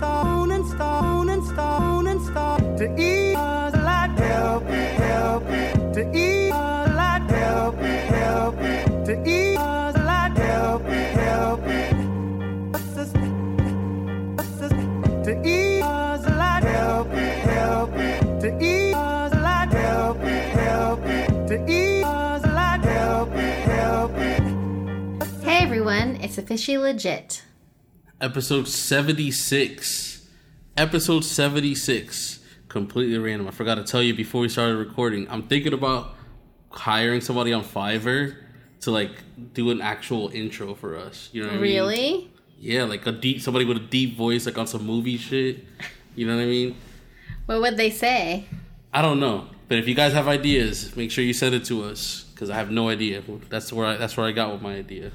moon and moon and moon and star. To eat a lot, help me, help me. To eat a lot, help me, help me. To eat a lot, help me, help me. To eat a lot, help me, help me. To eat a lot, help me, help me. To eat a lot, help me, help me. Hey everyone, it's officially legit. Episode 76. Episode 76. Completely random. I forgot to tell you before we started recording. I'm thinking about hiring somebody on Fiverr to like do an actual intro for us. You know what I mean? Really? Yeah, like a deep somebody with a deep voice, like on some movie shit. You know what I mean? What would they say? I don't know, but if you guys have ideas, make sure you send it to us because I have no idea. That's where I that's where I got with my idea.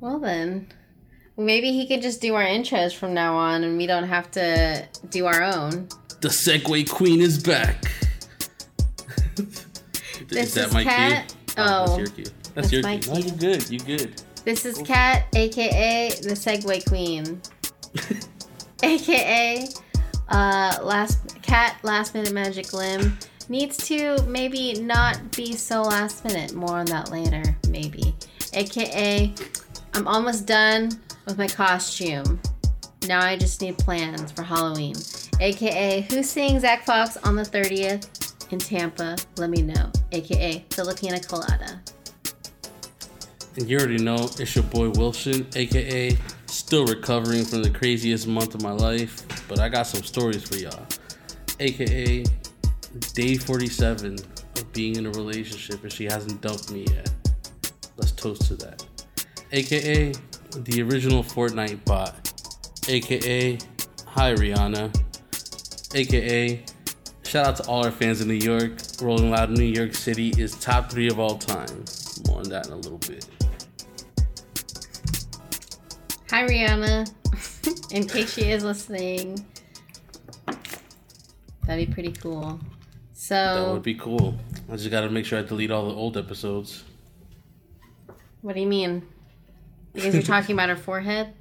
Well then, maybe he could just do our intros from now on, and we don't have to do our own. The Segue Queen is back. This is Kat. Oh, Oh, that's your cue. That's, that's your my cue. No, cue. you good. You good. This is Kat, aka the Segue Queen, aka uh, last Cat Last Minute Magic Limb needs to maybe not be so last minute. More on that later, maybe. AKA, I'm almost done with my costume. Now I just need plans for Halloween. AKA, who's seeing Zack Fox on the 30th in Tampa? Let me know. AKA, Filipina Colada. And you already know it's your boy Wilson, aka still recovering from the craziest month of my life, but I got some stories for y'all. AKA day 47 of being in a relationship and she hasn't dumped me yet. Let's toast to that. AKA the original Fortnite bot. AKA hi Rihanna. AKA shout out to all our fans in New York. Rolling Loud in New York City is top three of all time. More on that in a little bit. Hi, Rihanna. In case she is listening, that'd be pretty cool. So that would be cool. I just gotta make sure I delete all the old episodes. what do you mean? Because you're talking about her forehead?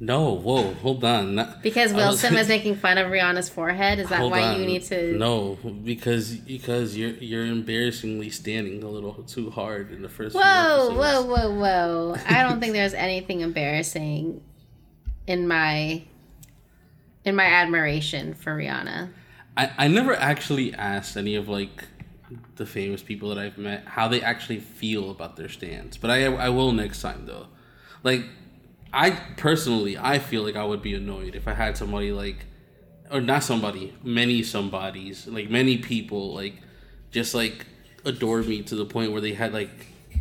No, whoa, hold on. Because Will was- making fun of Rihanna's forehead? Is that why on. you need to? No, because because you're you're embarrassingly standing a little too hard in the first. Whoa, whoa, whoa, whoa. I don't think there's anything embarrassing in my in my admiration for Rihanna. I, I never actually asked any of like the famous people that I've met how they actually feel about their stands, but I I will next time though. Like I personally I feel like I would be annoyed if I had somebody like or not somebody, many somebodies, like many people like just like adore me to the point where they had like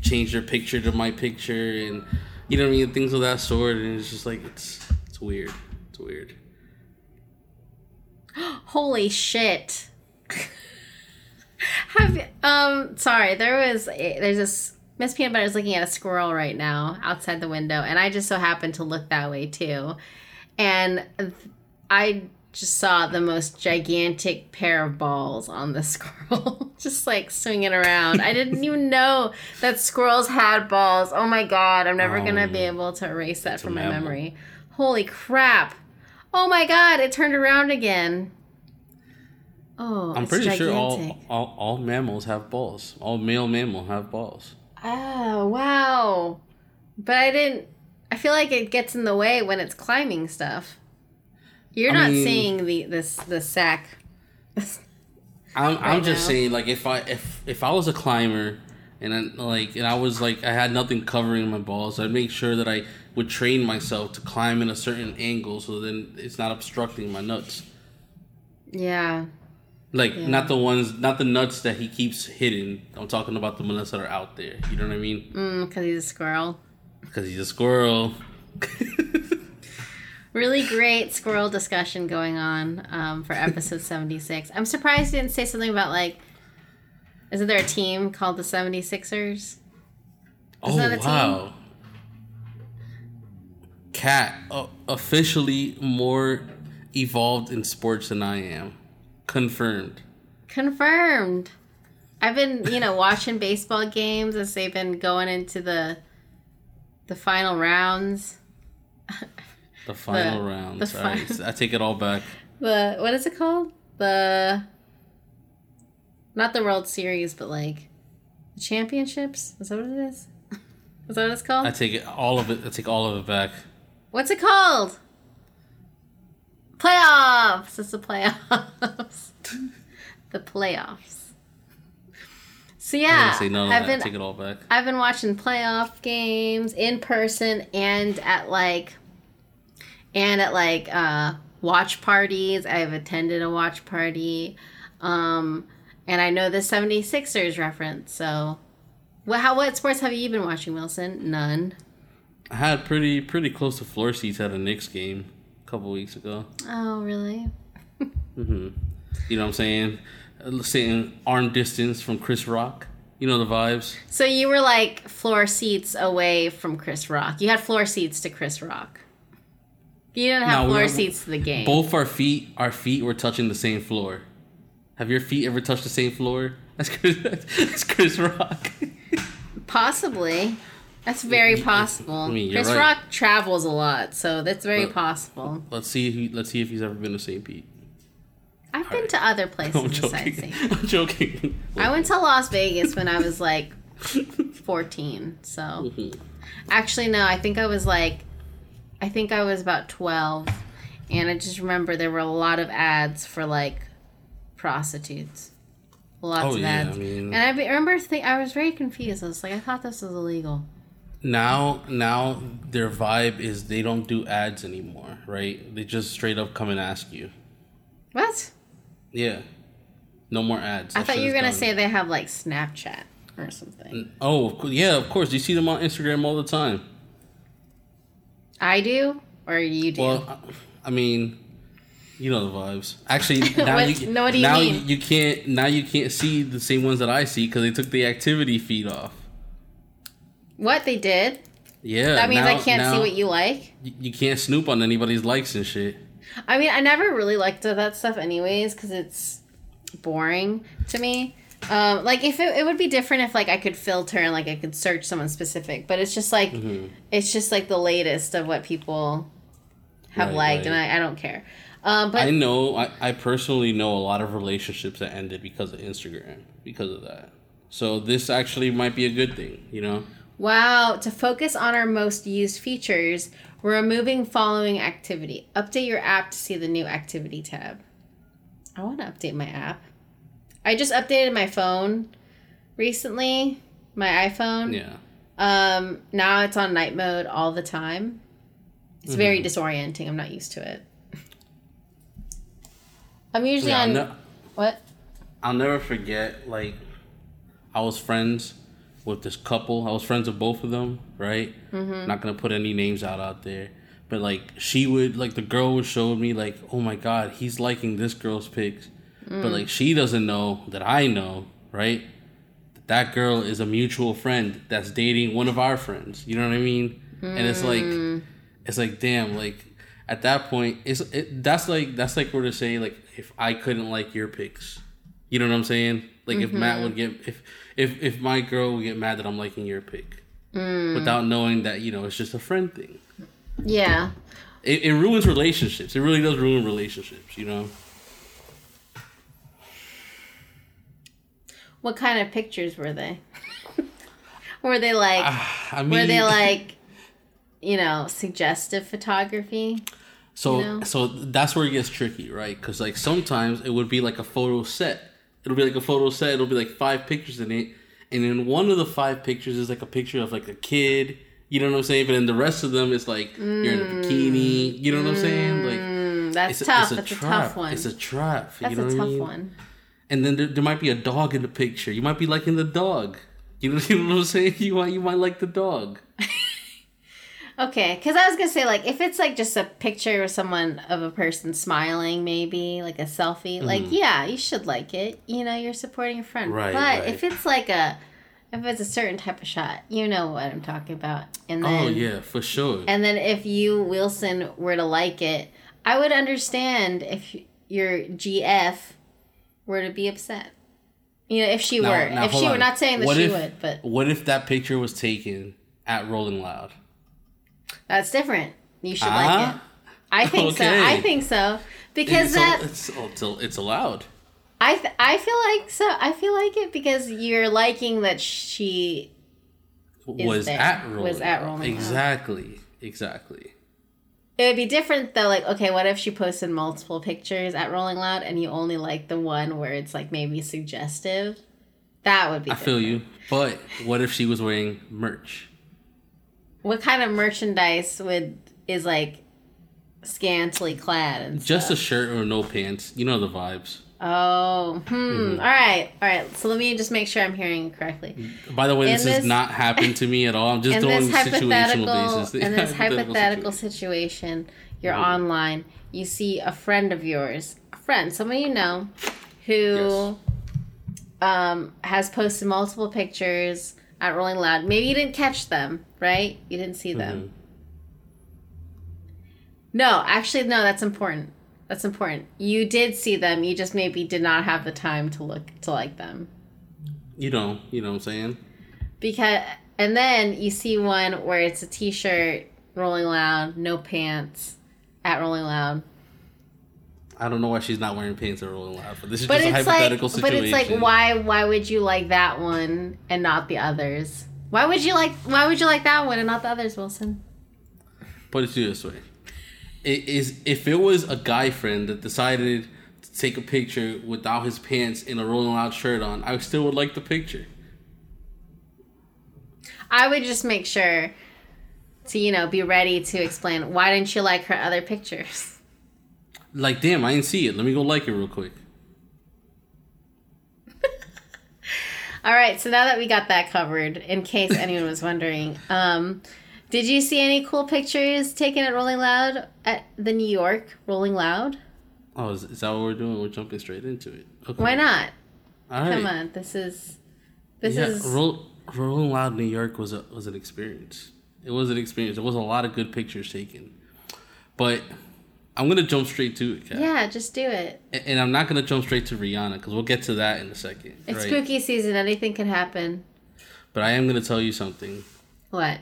changed their picture to my picture and you know what I mean things of that sort and it's just like it's it's weird. It's weird. Holy shit. Have um sorry, there was a, there's this Miss Peanut Butter is looking at a squirrel right now outside the window and I just so happened to look that way too. And I just saw the most gigantic pair of balls on the squirrel just like swinging around. I didn't even know that squirrels had balls. Oh my god, I'm never going to be Um, able to erase that from my mammal. memory. Holy crap. Oh my god, it turned around again. Oh, I'm pretty sure all, all all mammals have balls. All male mammal have balls. Oh, wow. But I didn't I feel like it gets in the way when it's climbing stuff. You're I not mean- seeing the this the sack. I'm I'm just saying like if I if if I was a climber and I, like and I was like I had nothing covering my balls, I'd make sure that I would train myself to climb in a certain angle so then it's not obstructing my nuts. yeah. Like Yeah. not the ones, not the nuts that he keeps hidden. I'm talking about the ones that are out there. You know what I mean? Mm, cuz he's a squirrel. Because he's a squirrel. Really great squirrel discussion going on um, for episode 76. I'm surprised you didn't say something about like isn't there a team called the 76ers? Oh that a wow! Cat uh, officially more evolved in sports than I am. Confirmed. Confirmed. I've been, you know, watching baseball games as they've been going into the the final rounds. The final The- round. the All right, fi- I take it all back. the what is it called? The not the World Series, but like the championships. Is that what it is? Is that what it's called? I take it all of it. I take all of it back. What's it called? Playoffs. It's the playoffs. the playoffs. So yeah, gonna say none I've that. been take it all back. I've been watching playoff games in person and at like and at like uh watch parties. I've attended a watch party. Um and I know the 76ers reference. So what how what sports have you been watching, Wilson? None. I had pretty pretty close to floor seats at a Knicks game a couple weeks ago. Oh, really? hmm You know what I'm saying? Uh, Sitting arm distance from Chris Rock. You know the vibes. So you were like floor seats away from Chris Rock. You had floor seats to Chris Rock. You didn't have No, floor seats to the game. Both our feet, our feet were touching the same floor. Have your feet ever touched the same floor? That's Chris, that's Chris Rock. Possibly. That's very possible. I mean, Chris right. Rock travels a lot, so that's very But- possible. let's see. Who, let's see if he's ever been to St. Pete. I've been right. to other I'm places besides joking. St. I'm joking. I went to Las Vegas when I was like 14. So Mhm. actually, no, I think I was like, I think I was about 12. And I just remember there were a lot of ads for like prostitutes. Lots Oh of yeah, ads. I mean, and I remember think I was very confused. I was like, I thought this was illegal. Now now their vibe is they don't do ads anymore, right? They just straight up come and ask you. What? Yeah, no more ads. I That thought you were gonna done. say they have like Snapchat or something. Mm, oh of cou- yeah, of course. You see them on Instagram all the time. I do, or you do. Well, I I mean, you know the vibes. Actually, now What- you no, what do you now mean? you can't now you can't see the same ones that I see because they took the activity feed off. What they did? Yeah, That means I can't see what you like. You can't snoop on anybody's likes and shit. I mean, I never really liked that stuff, anyways, because it's boring to me. Um, like if it, it would be different if like I could filter and like I could search someone specific, but it's just like Mhm. it's just like the latest of what people have Right, liked, and. I, I don't care. Um, but I know. I, I personally know a lot of relationships that ended because of Instagram because of that. So this actually might be a good thing, you know. Wow, to focus on our most used features, we're removing following activity. Update your app to see the new activity tab. I want to update my app. I just updated my phone recently, my iPhone. Yeah. Um, now it's on night mode all the time. It's very disorienting. I'm not used to it. I'm usually Yeah. On ne- what? I'll never forget. Like, I was friends with this couple. I was friends with both of them. Right. Mm-hmm. Not gonna put any names out out there. But like she would like the girl would show me like oh my god he's liking this girl's pics, but like she doesn't know that I know right that girl is a mutual friend that's dating one of our friends. You know what I mean? And it's like, it's like, damn, like at that point, it's it, that's like that's like we're to say like if I couldn't like your pics, you know what I'm saying? Like if Matt would mm-hmm. get if if if my girl would get mad that I'm liking your pic, mm. without knowing that you know it's just a friend thing. Yeah. It, it ruins relationships. It really does ruin relationships. You know. What kind of pictures were they? were they like ah, I mean, were they like you know, suggestive photography? So you know? so that's where it gets tricky, right? Because like sometimes it would be like a photo set. It'll be like a photo set. It'll be like five pictures in it, and in one of the five pictures is like a picture of like a kid. You know what I'm saying? But then the rest of them is like you're in a bikini. You know what I'm saying? Like Mm, that's it's a, tough. it's a That's a trap. tough one. It's a trap. that's you know a tough I mean? one. And then there, there might be a dog in the picture. You might be liking the dog. You know, you know what I'm saying? You might you might like the dog. Okay, because I was gonna say like if it's like just a picture of someone of a person smiling, maybe like a selfie, like mm. yeah, you should like it. You know, you're supporting your friend. Right, But right. if it's like a, if it's a certain type of shot, you know what I'm talking about. And oh, then, Oh yeah, for sure. and then if you Wilson were to like it, I would understand if your GF were to be upset. You know, if she Now- were, now, if she were not saying that What she if- would, but What if that picture was taken at Rolling Loud? That's different. You should Ah, like it. I think so. I think so because it's, that it's, it's, it's allowed. I th- I feel like so. I feel like it because you're liking that she. Was there. at Rolling Was at Rolling Loud. Exactly. Exactly. It would be different though. Like, okay, what if she posted multiple pictures at Rolling Loud and you only like the one where it's like maybe suggestive? That would be. I feel you. But what if she was wearing merch? What kind of merchandise would is like scantily clad and Just a shirt or no pants. You know the vibes. Oh, hmm. Mm-hmm. All right, all right. So let me just make sure I'm hearing correctly. By the way, this, In has not happened to me at all. I'm just in doing this hypothetical, situational basis. in this hypothetical situation. situation, you're Mhm. online. You see a friend of yours, a friend, someone you know, who um, has posted multiple pictures at Rolling Loud. Maybe you didn't catch them, right? You didn't see them. Mhm. No, actually, no. That's important. That's important. You did see them. You just maybe did not have the time to look to like them. You know, you know what I'm saying? because and then you see one where it's a t-shirt rolling loud no pants at rolling loud I don't know why she's not wearing pants or rolling loud, but this is but just a it's like hypothetical but it's like why why would you like that one and not the others? Why would you like why would you like that one and not the others wilson? Put it to you this way: it is if it was a guy friend that decided to take a picture without his pants and a Rolling Loud shirt on, I still would like the picture. i would just make sure to you know be ready to explain why didn't you like her other pictures Like, damn, I didn't see it. Let me go like it real quick. all right so now that we got that covered in case anyone was wondering um did you see any cool pictures taken at rolling loud at the new york rolling loud Oh, is, is that what we're doing? We're jumping straight into it. Okay. why not right. come on this is this yeah, is Roll, Rolling Loud New York was a was an experience. It was an experience. There was a lot of good pictures taken, but I'm gonna jump straight to it, Kat. yeah just do it A- And I'm not gonna jump straight to Rihanna because we'll get to that in a second. it's right? spooky season anything can happen But I am gonna tell you something. what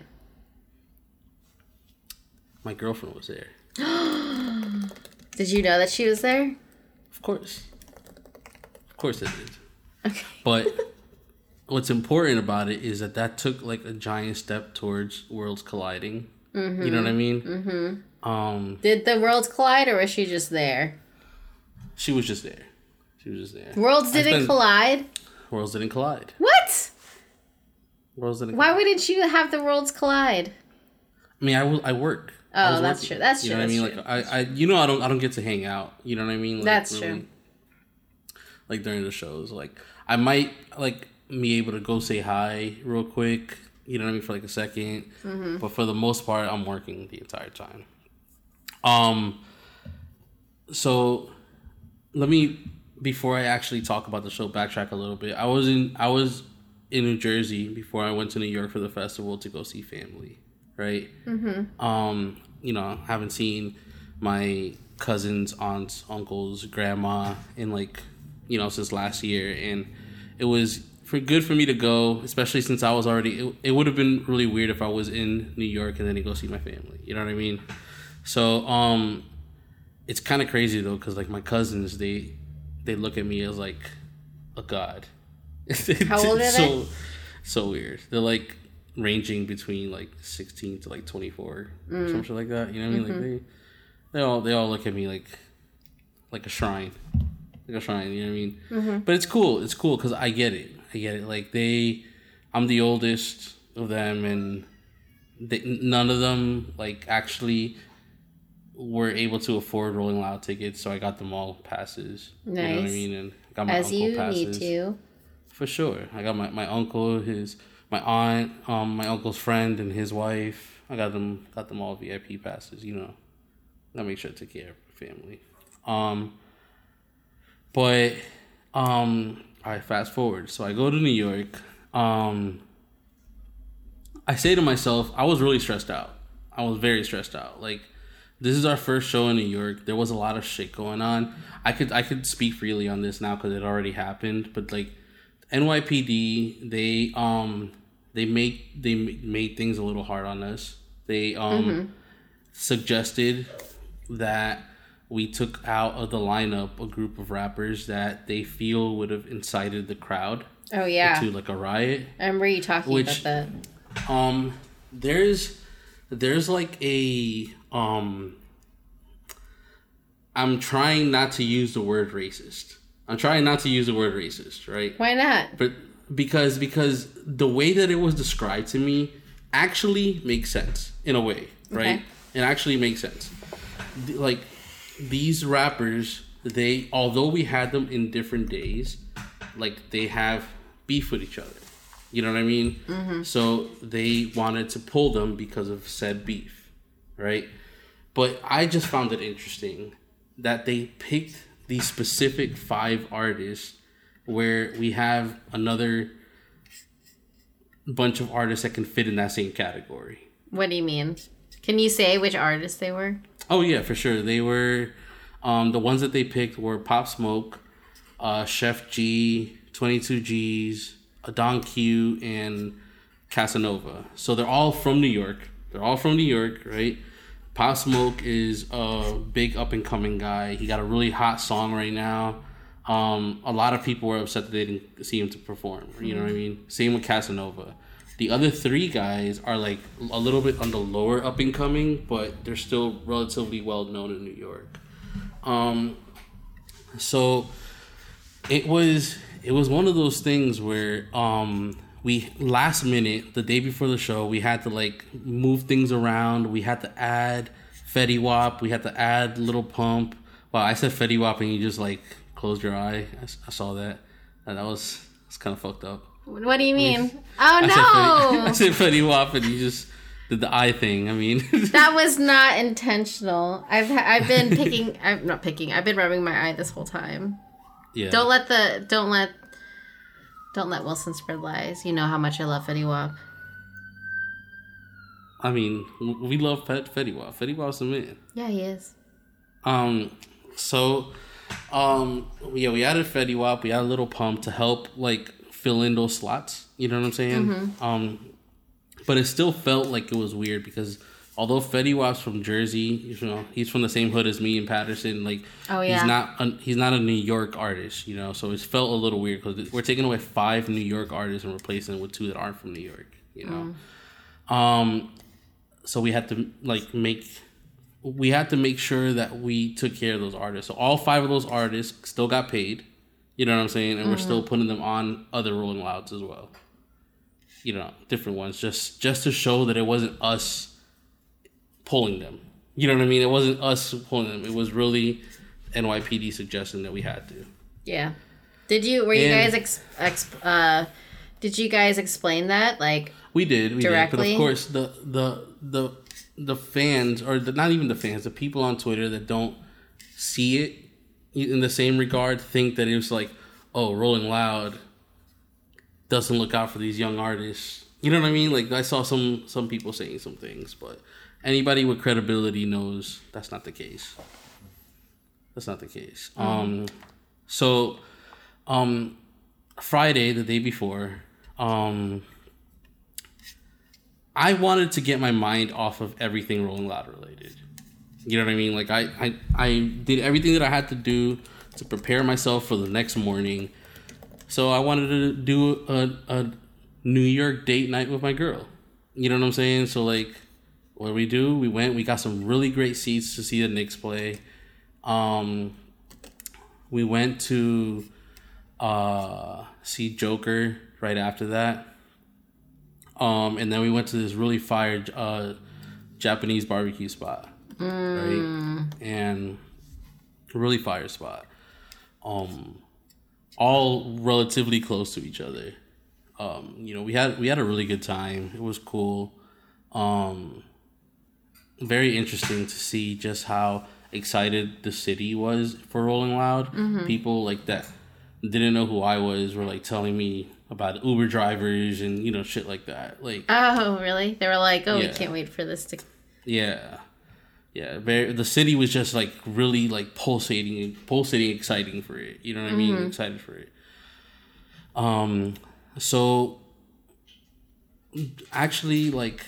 My girlfriend was there. did you know that she was there Of course. Of course it did. okay But what's important about it is that that took like a giant step towards worlds colliding. You know what I mean? Mm-hmm. Um, did the worlds collide or was she just there she was just there. She was just there. worlds didn't spent- collide Worlds didn't collide. what Worlds didn't. why wouldn't you have the worlds collide I mean, I will. I work. Oh, was that's working. true. That's true. you know what I mean? true. Like I, I, you know, I don't, I don't get to hang out. You know what I mean? Like, That's true. Like during the shows, like I might like be able to go say hi real quick. You know what I mean for like a 2nd Mm-hmm. but for the most part, I'm working the entire time. Um. So, let me before I actually talk about the show, backtrack a little bit. I was in I was in New Jersey before I went to New York for the festival to go see family. Right. Mm-hmm. Um. You know, haven't seen my cousins, aunts, uncles, grandma in like you know since last year, and it was for good for me to go, especially since I was already. It, it would have been really weird if I was in New York and then to go see my family. You know what I mean? So um, it's kind of crazy though, because like my cousins, they they look at me as like a god. How old are so, they? So weird. They're like ranging between like sixteen to like twenty four, Mm. or something like that. You know what I mean? Mm-hmm. Like they, they all they all look at me like like a shrine, like a shrine. You know what I mean? Mm-hmm. But it's cool. It's cool because I get it. I get it. Like they, I'm the oldest of them, and they, none of them like actually were able to afford Rolling Loud tickets, so I got them all passes. You know what I Nice. mean? And got my as uncle you passes. need to For sure. I got my, my uncle, his my aunt, um, my uncle's friend and his wife. I got them got them all VIP passes, you know. Gotta make sure to take care of family. Um but um all right, fast forward. So I go to New York. Um I say to myself, I was really stressed out. I was very stressed out. Like this is our first show in New York. There was a lot of shit going on. I could I could speak freely on this now because it already happened. But like NYPD, they um they make they made things a little hard on us. They um suggested that we took out of the lineup a group of rappers that they feel would have incited the crowd Oh yeah. to like a riot. I remember you talking Which- about that. Um, there's there's like a um. I'm trying not to use the word racist. I'm trying not to use the word racist, right? Why not? But because because the way that it was described to me actually makes sense in a way, right? Okay. It actually makes sense. Like these rappers, they although we had them in different days, like they have beef with each other. You know what I mean? So they wanted to pull them because of said beef, right? But I just found it interesting that they picked these specific five artists where we have another bunch of artists that can fit in that same category. What do you mean? Can you say which artists they were? Oh yeah, for sure. They were um, the ones that they picked were Pop Smoke, uh, Sheff G, Twenty Two G's, Don Q, and Casanova. So they're all from New York. They're all from New York, right? Pop Smoke is a big up and coming guy. He got a really hot song right now. Um, a lot of people were upset that they didn't see him to perform. You know what I mean? Same with Casanova. The other three guys are like a little bit on the lower up and coming, but they're still relatively well known in New York. Um, so it was it was one of those things where um we last minute the day before the show we had to like move things around we had to add Fetty Wap we had to add Lil Pump well I said Fetty Wap and you just like closed your eye I saw that and that was it's kind of fucked up What do you mean? Oh I said, Fetty, I said Fetty Wap and you just did the eye thing I mean that was not intentional. I've I've been picking. I'm not picking. I've been rubbing my eye this whole time. yeah Don't let the don't let don't let Wilson spread lies. You know how much I love Fetty Wap. I mean we love Fet- Fetty Wap Fetty Wap's the man Yeah, he is. Um, so, um, yeah, we added Fetty Wap, we added a Lil Pump to help like fill in those slots. You know what I'm saying? Um, but it still felt like it was weird because although Fetty Wap's from Jersey, you know, he's from the same hood as me in Paterson. Like, Oh, yeah. he's not a, he's not a New York artist. You know, so it felt a little weird because we're taking away five New York artists and replacing them with two that aren't from New York. You know, um, so we had to like make we had to make sure that we took care of those artists. So all five of those artists still got paid. You know what I'm saying? And we're still putting them on other Rolling Louds as well. You know, different ones, just just to show that it wasn't us pulling them. You know what I mean? It wasn't us pulling them. It was really NYPD suggesting that we had to. Yeah. Did you? Were you And- guys ex, ex uh? Did you guys explain that? Like, We did, we did. But of course, the the the the fans, or the, not even the fans, the people on Twitter that don't see it in the same regard, think that it was like, oh, Rolling Loud doesn't look out for these young artists. You know what I mean? Like I saw some some people saying some things, but anybody with credibility knows that's not the case. That's not the case. Um, so, um, Friday, the day before, um, I wanted to get my mind off of everything Rolling Loud related. You know what I mean? Like I, I, I did everything that I had to do to prepare myself for the next morning. So I wanted to do a, a New York date night with my girl. You know what I'm saying? So like, what we do? We went. We got some really great seats to see the Knicks play. Um, we went to uh, see Joker right after that. Um, and then we went to this really fire uh, Japanese barbecue spot, right? And really fire spot. Um, all relatively close to each other. Um, you know, we had we had a really good time. It was cool. Um, very interesting to see just how excited the city was for Rolling Loud. People like that didn't know who I was were like telling me about Uber drivers and you know shit like that. Like oh, really? They were like, oh, we can't wait for this to. yeah, yeah. Very. The city was just like really like pulsating, pulsating, exciting for it. You know what I mean? Excited for it. Um. So actually, like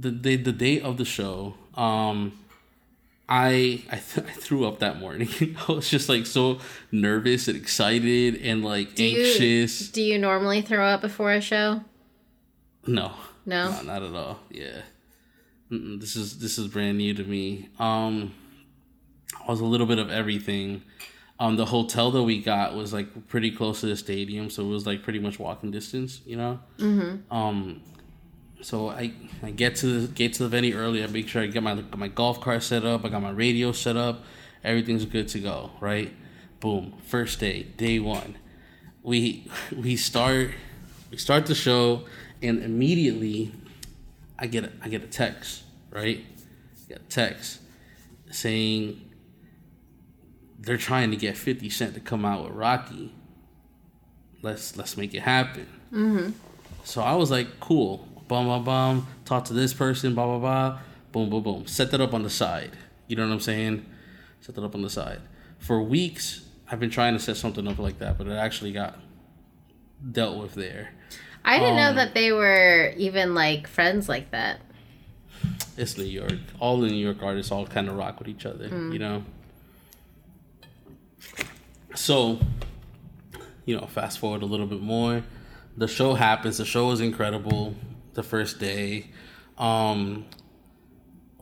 the the the day of the show, um, I I, th- I threw up that morning. I was just like so nervous and excited and like Do you- anxious. Do you normally throw up before a show? No, No? no, not at all. Yeah, Mm-mm, this is this is brand new to me. Um, I was a little bit of everything. Um, the hotel that we got was like pretty close to the stadium, so it was like pretty much walking distance. You know. Mm-hmm. Um, so I I get to the get to the venue early. I make sure I get my my golf cart set up. I got my radio set up. Everything's good to go. Right. Boom. First day, day one. We we start we start the show, and immediately I get a, I get a text. Right. I get a text saying they're trying to get Fifty Cent to come out with Rocky. Let's let's make it happen. Mm-hmm. So I was like, cool. Bum bum bum. Talk to this person. Blah blah blah. Boom boom boom. Set that up on the side. You know what I'm saying? Set that up on the side. For weeks, I've been trying to set something up like that, but it actually got dealt with there. I didn't know Um, that they were even like friends like that. It's New York. All the New York artists all kind of rock with each other, you know. So, you know, fast forward a little bit more. The show happens. The show is incredible. The first day, um,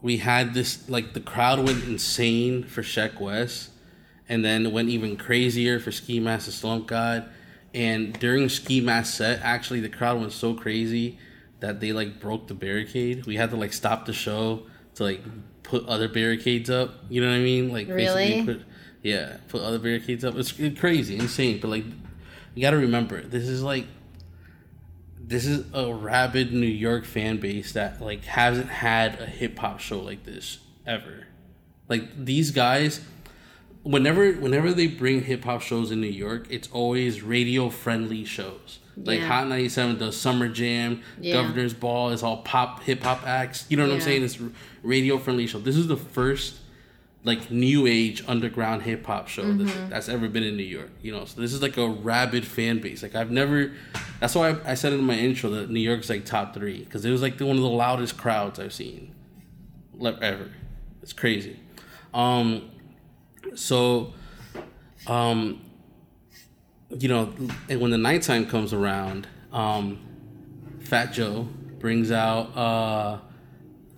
we had this like the crowd went insane for Sheck Wes, and then went even crazier for Ski Mask and Slump God. And during Ski Mask set, actually, the crowd went so crazy that they like broke the barricade. We had to like stop the show to like put other barricades up. You know what I mean? Like Really? basically put yeah, put other barricades up. It's crazy, insane. But like, you got to remember, this is like this is a rabid New York fan base that like hasn't had a hip hop show like this ever. Like these guys, whenever whenever they bring hip hop shows in New York, it's always radio friendly shows. Like Yeah. Hot 97 does Summer Jam, Yeah. Governor's Ball is all pop hip hop acts. You know what I'm saying? It's radio friendly show. This is the first like new age underground hip hop show Mm-hmm. that's, that's ever been in New York. You know, so this is like a rabid fan base. Like I've never. That's why I, I said in my intro that New York's like top three because it was like the, one of the loudest crowds I've seen, ever. It's crazy. Um, so, um, you know, and when the nighttime comes around, um, Fat Joe brings out uh,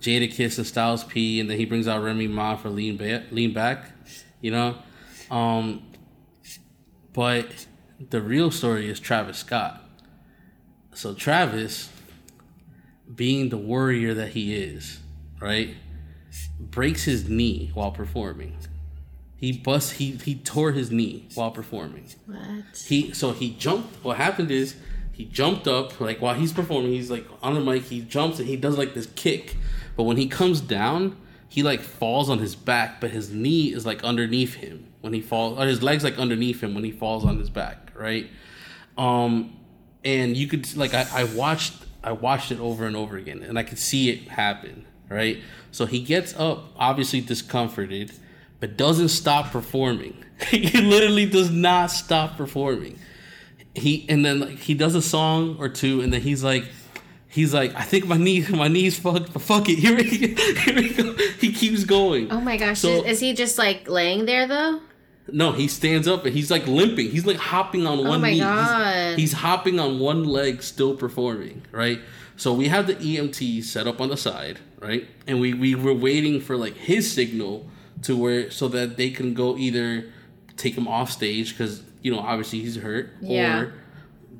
Jadakiss and Styles P, and then he brings out Remy Ma for Lean Back. Lean Back, you know. Um, but the real story is Travis Scott. So Travis, being the warrior that he is, right, breaks his knee while performing. He bust he he tore his knee while performing. What? He so he jumped. What happened is he jumped up like while he's performing. He's like on the mic. He jumps and he does like this kick, but when he comes down, he like falls on his back, but his knee is like underneath him when he falls. Or his legs like underneath him when he falls on his back, right? Um, and you could like I, I watched I watched it over and over again, and I could see it happen, right? So he gets up, obviously discomforted, but doesn't stop performing. he literally does not stop performing. He and then like he does a song or two, and then he's like. He's like, I think my knee, my knees fucked, but fuck it. Here we, here we go. He keeps going. Oh my gosh! So- is, is he just like laying there though? No, he stands up and he's like limping. He's like hopping on oh one Oh my knee. He's- God. He's, hopping on one leg, still performing, right? So we have the EMT set up on the side, right? And we, we were waiting for like his signal to where so that they can go either take him off stage because you know obviously he's hurt, Yeah. or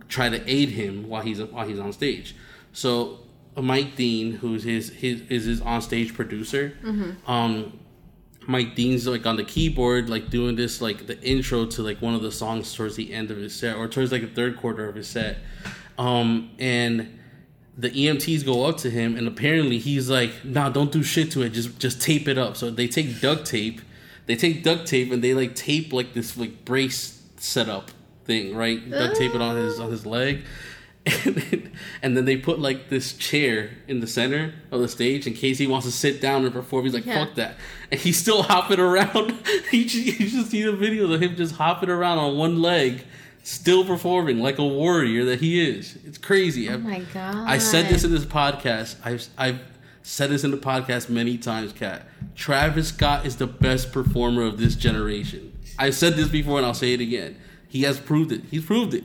try to aid him while he's while he's on stage. So Mike Dean, who's his his is his on stage producer, um, Mike Dean's like on the keyboard, like doing this like the intro to like one of the songs towards the end of his set or towards like the third quarter of his set. Um and the EMTs go up to him and apparently he's like, nah, don't do shit to it, just just tape it up. So they take duct tape, they take duct tape and they like tape like this like brace setup thing, right? Duct tape it on his on his leg. And then, and then they put like this chair in the center of the stage in case he wants to sit down and perform. He's like, Yeah. fuck that. And he's still hopping around. you, should see the videos of him just hopping around on one leg, still performing like a warrior that he is. It's crazy. Oh my god! I said this in this podcast. I've, I've said this in the podcast many times, Cat. Travis Scott is the best performer of this generation. I've said this before and I'll say it again. He has proved it. He's proved it.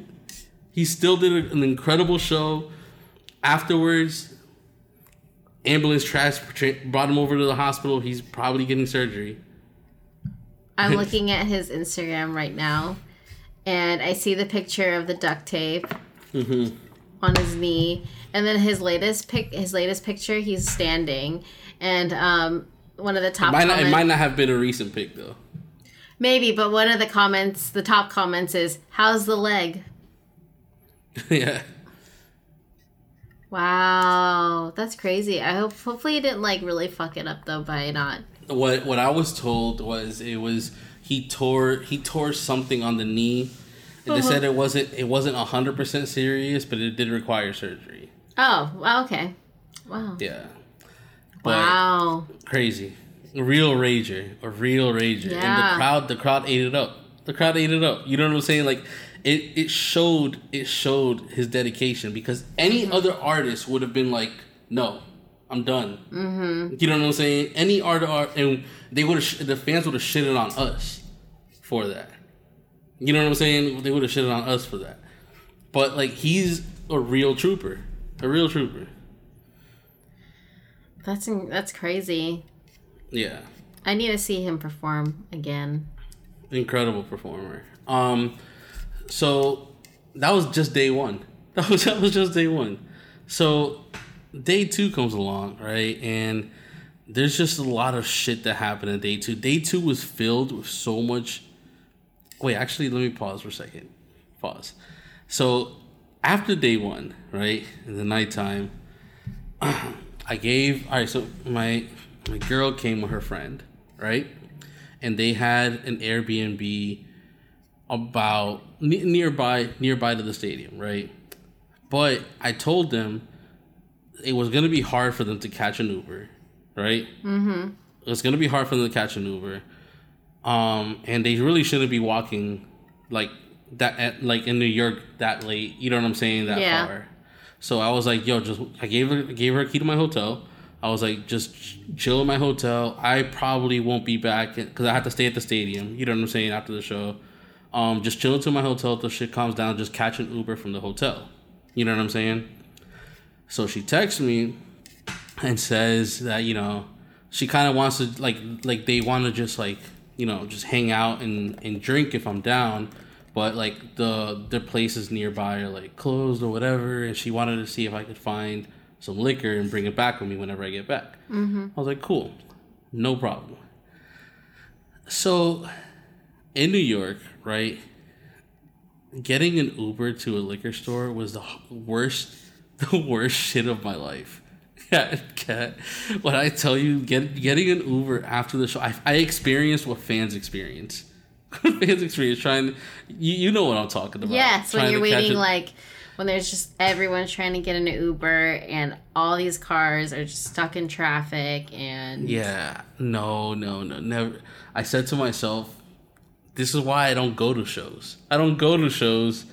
He still did an incredible show. Afterwards, ambulance trash brought him over to the hospital. He's probably getting surgery. I'm looking at his Instagram right now, and I see the picture of the duct tape Mm-hmm. on his knee, and then his latest pic, his latest picture, he's standing, and um, one of the top It might, not, it might not have been a recent pic though. maybe, but one of the comments, the top comments is, "How's the leg?" yeah. Wow, that's crazy. I hope, hopefully, he didn't like really fuck it up though by not. What what I was told was it was he tore he tore something on the knee. And They Uh-huh. said it wasn't it wasn't hundred percent serious, but it did require surgery. Oh, okay. Wow. Yeah. But Wow. crazy. A real rager. A real rager. And the crowd the crowd ate it up. The crowd ate it up. You know what I'm saying? Like it it showed it showed his dedication because any Mm-hmm. other artist would have been like, no, I'm done. Mm-hmm. You know what I'm saying? Any art art and they would have the fans would have shitted on us for that. You know what I'm saying? They would have shitted on us for that. But like he's a real trooper. A real trooper. That's that's crazy. Yeah. I need to see him perform again. incredible performer. Um, so that was just day one. That was that was just day one. So day two comes along, right? And there's just a lot of shit that happened in day two. Day two was filled with so much. Wait, actually, let me pause for a second. Pause. So after day one, right in the nighttime, I gave. All right, so my my girl came with her friend, right? and they had an Airbnb about ne- nearby nearby to the stadium, right? But I told them it was gonna be hard for them to catch an Uber, right? Mm-hmm. It's gonna be hard for them to catch an Uber, um, and they really shouldn't be walking like that, at, like in New York that late. You know what I'm saying? That Yeah. far. So I was like, yo, just I gave her gave her a key to my hotel. I was like, just chill in my hotel. I probably won't be back because I have to stay at the stadium. You know what I'm saying after the show. Um, just chilling to my hotel till shit calms down. Just catch an Uber from the hotel. You know what I'm saying? So she texts me and says that you know she kind of wants to like like they want to just like you know just hang out and and drink if I'm down, but like the their places nearby are like closed or whatever, and she wanted to see if I could find some liquor and bring it back with me whenever I get back. Mm-hmm. I was like, cool, no problem. So in New York, right? Getting an Uber to a liquor store was the worst, the worst shit of my life. Cat, cat. When I tell you, get, getting an Uber after the show, I, I experienced what fans experience. fans experience trying. You, you know what I'm talking about. Yes, when you're waiting, like when there's just everyone's trying to get an Uber and all these cars are just stuck in traffic and Yeah, no, no, no, never. I said to myself, this is why I don't go to shows. I don't go to shows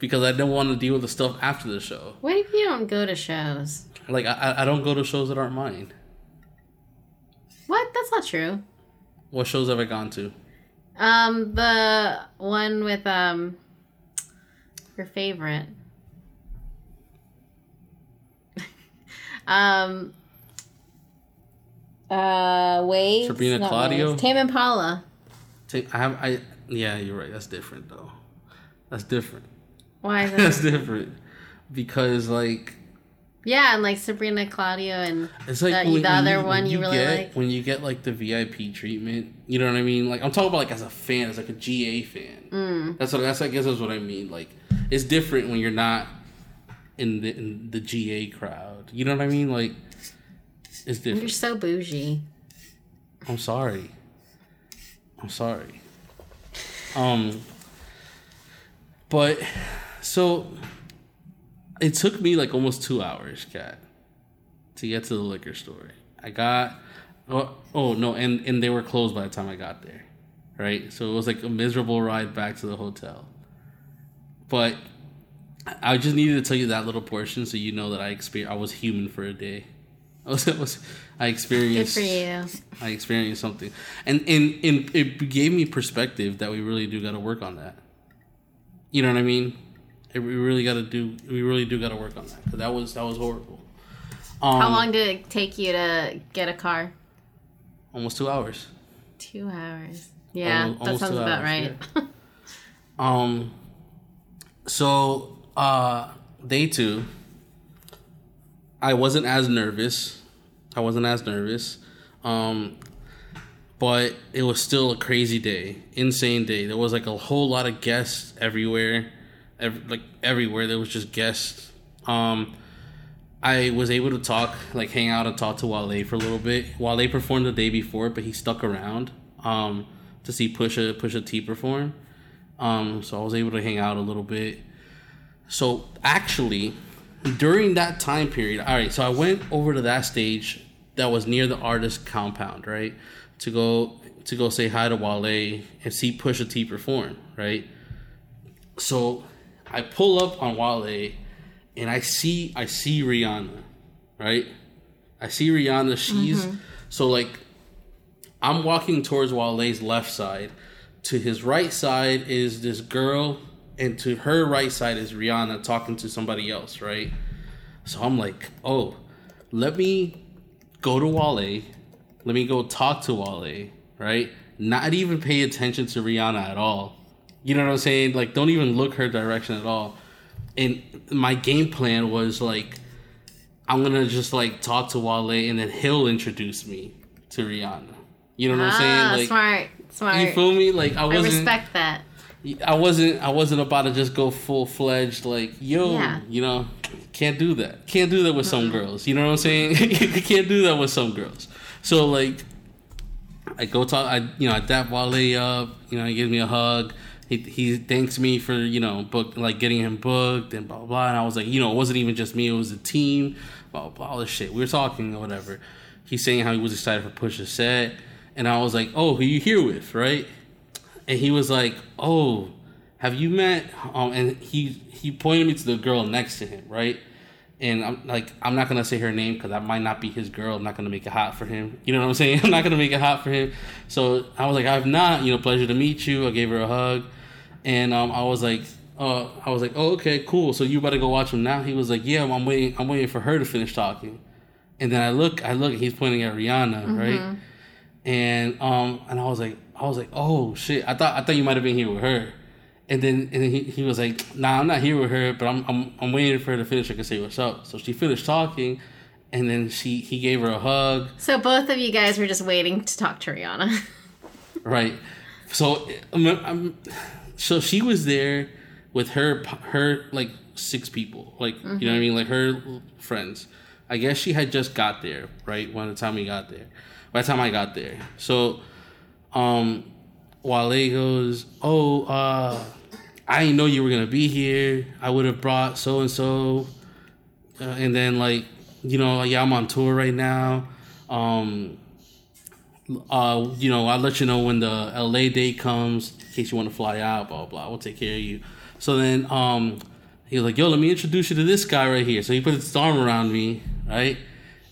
because I don't want to deal with the stuff after the show. What if you don't go to shows? Like I, I- don't go to shows that aren't mine. What? That's not true. What shows have I gone to? Um, the one with um your favorite. um uh Waves. Sabrina Claudio? Tame Impala. Take, I have I yeah, you're right. That's different though. That's different. Why is That's different because like yeah, and like Sabrina Claudio and it's like the, when- the other you- one when you, really get, like. when you get like the VIP treatment. You know what I mean? Like I'm talking about like as a fan, as like a GA fan. Mm. That's what that's I guess that's what I mean. Like it's different when you're not in the in the GA crowd. You know what I mean? Like it's different. You're so bougie. I'm sorry. I'm sorry. Um but so it took me like almost 2 hours, cat, to get to the liquor store. I got oh, oh no, and and they were closed by the time I got there. Right? So it was like a miserable ride back to the hotel. But I just needed to tell you that little portion so you know that I exper- I was human for a day. I was, I was I experienced. Good for you. I experienced something, and and and it gave me perspective that we really do got to work on that. You know what I mean? It, we really got to do. We really do got to work on that 'cause that was that was horrible. Um, How long did it take you to get a car? Almost two hours. Two hours. Yeah, Almost- that almost sounds about hours, right. Um. So, uh, day two. I wasn't as nervous. I wasn't as nervous. Um, but it was still a crazy day, insane day. There was like a whole lot of guests everywhere, ev- like everywhere. There was just guests. Um, I was able to talk, like hang out and talk to Wale for a little bit. Wale performed the day before, but he stuck around um, to see Pusha Pusha T perform. Um, so I was able to hang out a little bit. So actually, during that time period, all right. So I went over to that stage that was near the artist compound, right, to go to go say hi to Wale and see Pusha T perform, right. So I pull up on Wale, and I see I see Rihanna, right. I see Rihanna. She's mm-hmm. so like I'm walking towards Wale's left side. To his right side is this girl, and to her right side is Rihanna talking to somebody else, right? So I'm like, oh, let me go to Wale. Let me go talk to Wale, right? Not even pay attention to Rihanna at all. You know what I'm saying? Like, don't even look her direction at all. And my game plan was like, I'm gonna just like talk to Wale, and then he'll introduce me to Rihanna. You know what I'm ah, saying? Like, smart, smart. you feel me? Like I I wasn't. respect that. I wasn't. I wasn't about to just go full fledged. Like yo, Yeah. you know, can't do that. Can't do that with some uh-huh. girls. You know what I'm saying? you can't do that with some girls. So like, I go talk. I you know I dap Wale up. You know he gives me a hug. He he thanks me for you know book like getting him booked and blah blah. blah. And I was like, you know, it wasn't even just me. It was a team. Blah blah, blah all this shit. We were talking or whatever. He's saying how he was excited for Pusha set, and I was like, oh, who you here with, right? and he was like, "Oh, have you met?" Um, and he he pointed me to the girl next to him, right? And I'm like, I'm not gonna say her name because that might not be his girl. I'm not gonna make it hot for him. You know what I'm saying? I'm not gonna make it hot for him. So I was like, I've not. You know, pleasure to meet you. I gave her a hug, and um, I was like, uh, I was like, oh, okay, cool. So you better go watch him now? He was like, yeah, I'm waiting. I'm waiting for her to finish talking. And then I look, I look, he's pointing at Rihanna, right? And um, and I was like, I was like, oh shit, I thought I thought you might have been here with her. And then and then he, he was like, nah, I'm not here with her, but I'm I'm I'm waiting for her to finish. I can say what's up. So she finished talking, and then she he gave her a hug, So both of you guys were just waiting to talk to Rihanna. right? So I'm, I'm, so she was there with her her like six people, like you know what I mean, like her friends. I guess she had just got there, right? When the time we got there, by the time I got there, so um, Wale goes, "Oh, uh, I didn't know you were gonna be here. I would have brought so and so." And then like, you know, yeah, I'm on tour right now. Um, uh, you know, I'll let you know when the LA date comes in case you want to fly out. Blah blah. We'll take care of you. So then, um, he was like, "Yo, let me introduce you to this guy right here." So he put his arm around me, right,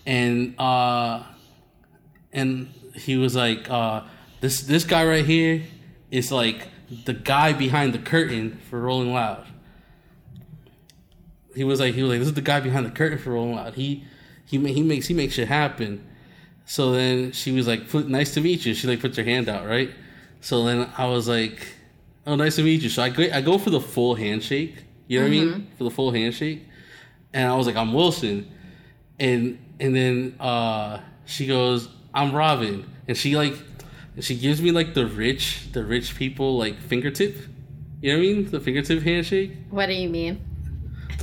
and uh, and he was like, uh, "This this guy right here is like the guy behind the curtain for Rolling Loud." He was like, he was like, "This is the guy behind the curtain for Rolling Loud." He he he makes he makes shit happen. So then she was like, "Nice to meet you." She like puts her hand out, right? So then I was like, "Oh, nice to meet you." So I go I go for the full handshake. You know what I mean? For the full handshake, and I was like, "I'm Wilson," and and then uh, she goes, "I'm Robin," and she like she gives me like the rich the rich people like fingertip. You know what I mean? The fingertip handshake what do you mean?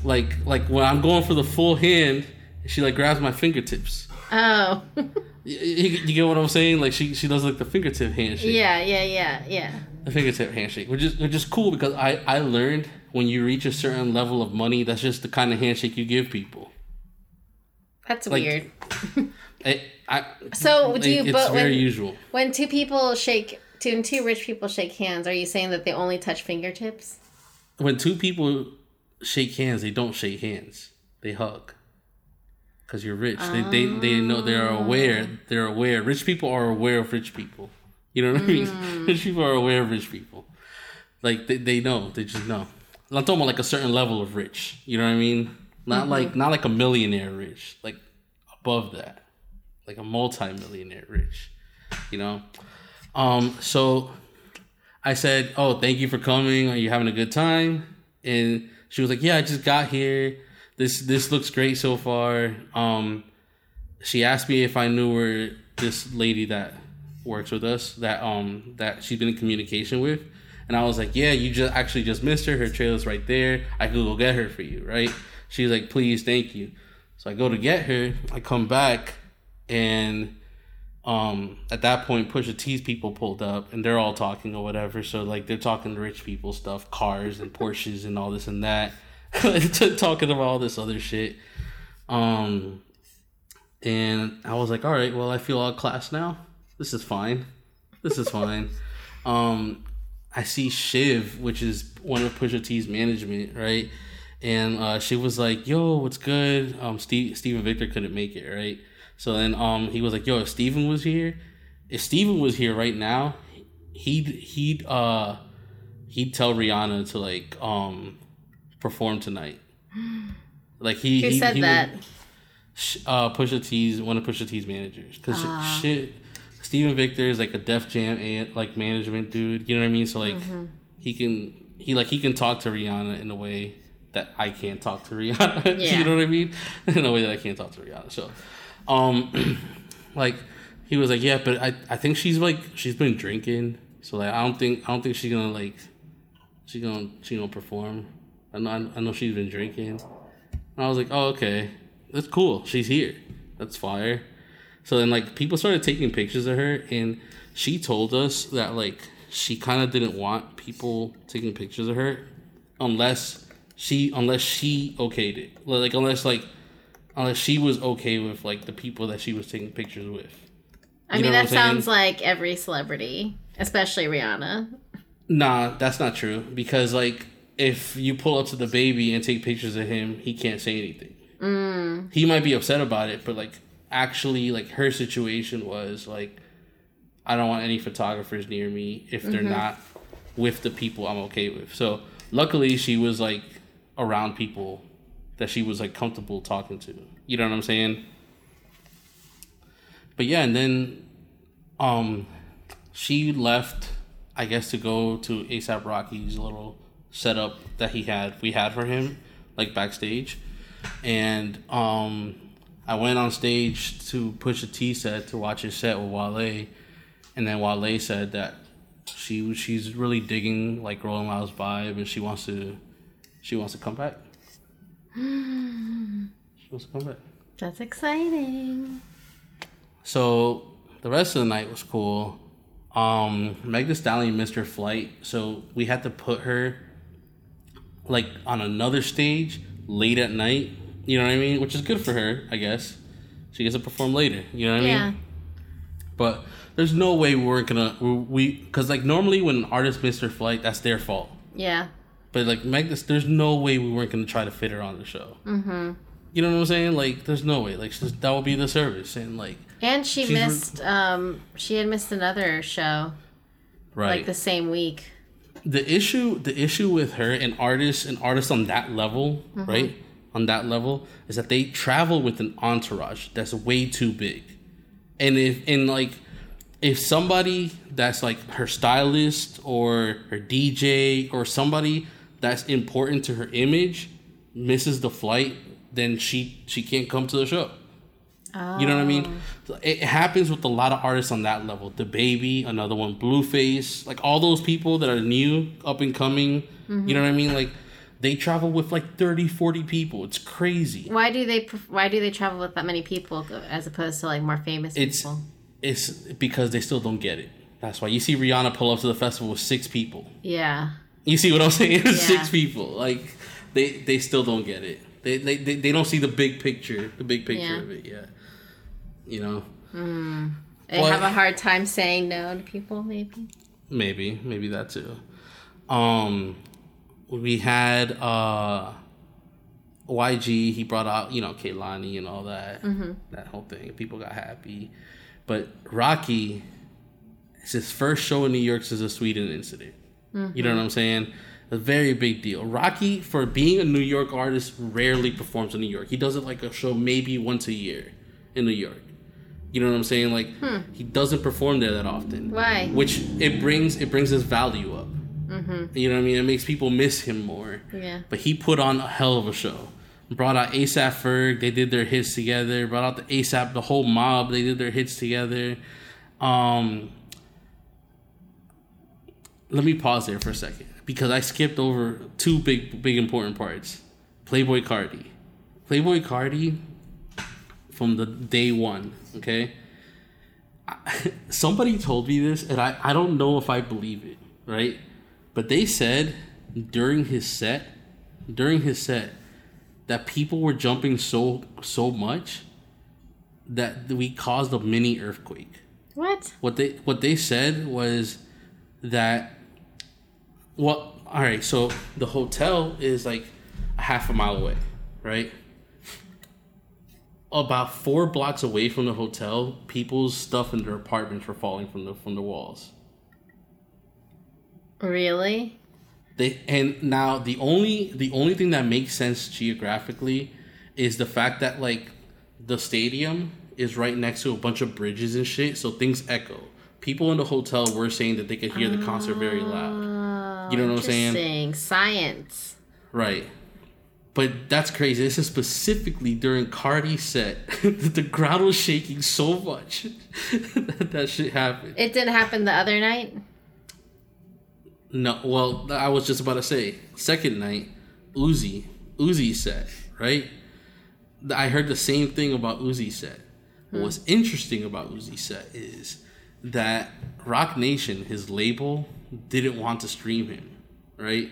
like like when I'm going for the full hand, she like grabs my fingertips. Oh. You, you, you get what I'm saying? Like she she does like the fingertip handshake. yeah, yeah, yeah, yeah. The fingertip handshake, which is which is cool because I I learned when you reach a certain level of money, that's just the kind of handshake you give people. That's Like- weird. I, I So do you it's but very when, usual. when two people shake two two rich people shake hands, are you saying that they only touch fingertips? When two people shake hands, they don't shake hands. They hug. because you're rich. They, they they know they're aware. They're aware. Rich people are aware of rich people. You know what I mean? Mm. Rich people are aware of rich people. Like they, they know. They just know. I'm talking about like a certain level of rich. You know what I mean? Not mm-hmm. like not like a millionaire rich. Like above that, like a multi-millionaire rich. You know. Um. So I said, "Oh, thank you for coming. Are you having a good time?" And she was like, "Yeah, I just got here. This this looks great so far." Um, she asked me if I knew where this lady that works with us that um that she's been in communication with, and I was like, "Yeah, you just actually just missed her. Her trailer's right there. I could go get her for you, right?" She's like, "Please, thank you." So I go to get her. I come back, and um at that point Pusha T's people pulled up and they're all talking or whatever. So like they're talking rich people stuff, cars and Porsches and all this and that. talking about all this other shit. Um and I was like, all right, well I feel out class now. This is fine. This is fine. um I see Shiv, which is one of Pusha T's management, right? And uh, she was like, "Yo, what's good?" Um, Steve, Steven Victor couldn't make it, right? So then, um, he was like, "Yo, if Steven was here, if Steven was here right now, he'd he'd uh he'd tell Rihanna to like um perform tonight. Like he Who he, said he that? sh- uh, Pusha T's one of Pusha T's managers because shit, Steven Victor is like a Def Jam a- like management dude. You know what I mean? So like he can he like he can talk to Rihanna in a way that I can't talk to Rihanna. Yeah. you know what I mean? In a way that I can't talk to Rihanna. So, um, like he was like, yeah, but I I think she's like she's been drinking. So like I don't think I don't think she's gonna like she gonna she gonna perform. I know I know she's been drinking. And I was like, oh, okay. That's cool. She's here. That's fire. So then, like, people started taking pictures of her, and she told us that, like, she kind of didn't want people taking pictures of her unless she, unless she okayed it. Like, unless, like, unless she was okay with, like, the people that she was taking pictures with. I mean, that sounds like every celebrity, especially Rihanna. Nah, that's not true. Because, like, if you pull up to DaBaby and take pictures of him, he can't say anything. Mm. He might be upset about it, but, like, actually, like, her situation was, like, I don't want any photographers near me if they're not with the people I'm okay with. So, luckily, she was, like, around people that she was, like, comfortable talking to. You know what I'm saying? But yeah, and then, um, she left, I guess, to go to ASAP Rocky's little setup that he had, we had for him, like backstage. And um, I went on stage to Pusha T set to watch his set with Wale. And then Wale said that she she's really digging like Rolling Loud's vibe and she wants to she wants to come back. she wants to come back. That's exciting. So the rest of the night was cool. Um, Meg Thee Stallion missed her flight, so we had to put her like on another stage late at night. You know what I mean? Which is good for her, I guess. She gets to perform later. You know what I mean? Yeah. mean? But there's no way we weren't gonna we because like normally when an artist missed their flight, that's their fault. Yeah. But like Meg, Thee- there's no way we weren't gonna try to fit her on the show. Mm-hmm. You know what I'm saying? Like, there's no way. Like, just- that would be the service, and like, And she She's re- missed um she had missed another show right. like the same week. the issue the issue with her and artists and artists on that level Mm-hmm. right on that level is that they travel with an entourage that's way too big and if and like if somebody that's like her stylist or her dj or somebody that's important to her image misses the flight then she she can't come to the show you know what I mean? Ah. It happens with a lot of artists on that level. DaBaby, another one, Blueface, like all those people that are new, up and coming. You know what I mean? Mm-hmm. Like they travel with like 30, 40 people. It's crazy. Why do they why do they travel with that many people as opposed to like more famous It's people? it's because they still don't get it. That's why you see Rihanna pull up to the festival with six people. Yeah. You see what I'm saying? six people. Like they they still don't get it. They, they they they don't see the big picture, the big picture Yeah. of it. Yeah. You know. They What? have a hard time saying no to people maybe. Maybe, maybe that too. Um, we had uh, YG, he brought out, you know, Kehlani and all that. Mm-hmm. That whole thing. People got happy. But Rocky, it's his first show in New York since the Sweden incident. You know what I'm saying? A very big deal. Rocky, for being a New York artist, rarely performs in New York. He does it like a show maybe once a year in New York. You know what I'm saying? Like he doesn't perform there that often. Why? Which it brings it brings his value up. Mm-hmm. You know what I mean? It makes people miss him more. Yeah. But he put on a hell of a show. Brought out ASAP Ferg. They did their hits together. Brought out the ASAP, the whole mob. They did their hits together. Um, let me pause there for a second because I skipped over two big, big important parts. Playboi Carti. Playboi Carti from the day one, okay? Somebody told me this, and I, I don't know if I believe it, right? But they said during his set, during his set, that people were jumping so so much that we caused a mini earthquake. What? What they what they said was that well, all right, so the hotel is like a half a mile away, right? About four blocks away from the hotel, people's stuff in their apartments were falling from the from the walls. Really? They and now the only the only thing that makes sense geographically is the fact that like the stadium is right next to a bunch of bridges and shit, so things echo. People in the hotel were saying that they could hear the concert very loud. Oh. You know what I'm saying? Science. Right. But that's crazy. This is specifically during Carti's set. the ground was shaking so much that that shit happened. It didn't happen the other night. No, well, I was just about to say, second night, Uzi, Uzi set, right? I heard the same thing about Uzi set. What's hmm. interesting about Uzi set is that Roc Nation, his label, didn't want to stream him, right?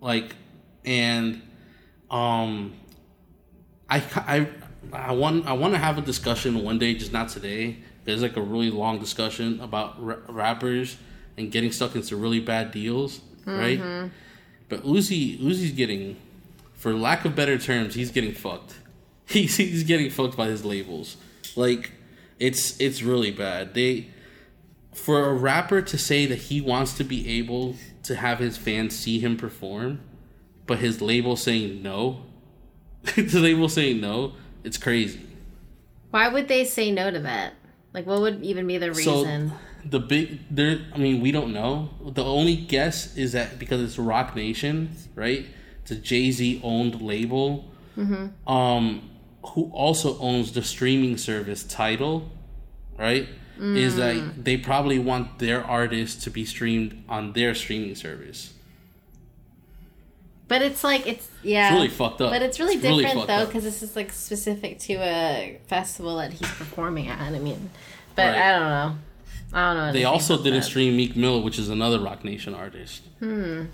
Like, and um, I I I want I want to have a discussion one day, just not today. There's like a really long discussion about ra- rappers and getting stuck into really bad deals, right? But Uzi Uzi's getting, for lack of better terms, he's getting fucked. He's he's getting fucked by his labels. Like, it's it's really bad. They for a rapper to say that he wants to be able to have his fans see him perform, but his label saying no, the label saying no, it's crazy. Why would they say no to that? Like, what would even be the reason? So the big there, I mean, we don't know. The only guess is that because it's Roc Nation, right? It's a Jay Z owned label, um, who also owns the streaming service Tidal, right? Is that they probably want their artists to be streamed on their streaming service. but it's like it's yeah. It's really fucked up. But it's really It's different fucked though because this is like specific to a festival that he's performing at. I mean, but Right. I don't know. I don't know. They also didn't that. stream Meek Mill, which is another Roc Nation artist. Hmm.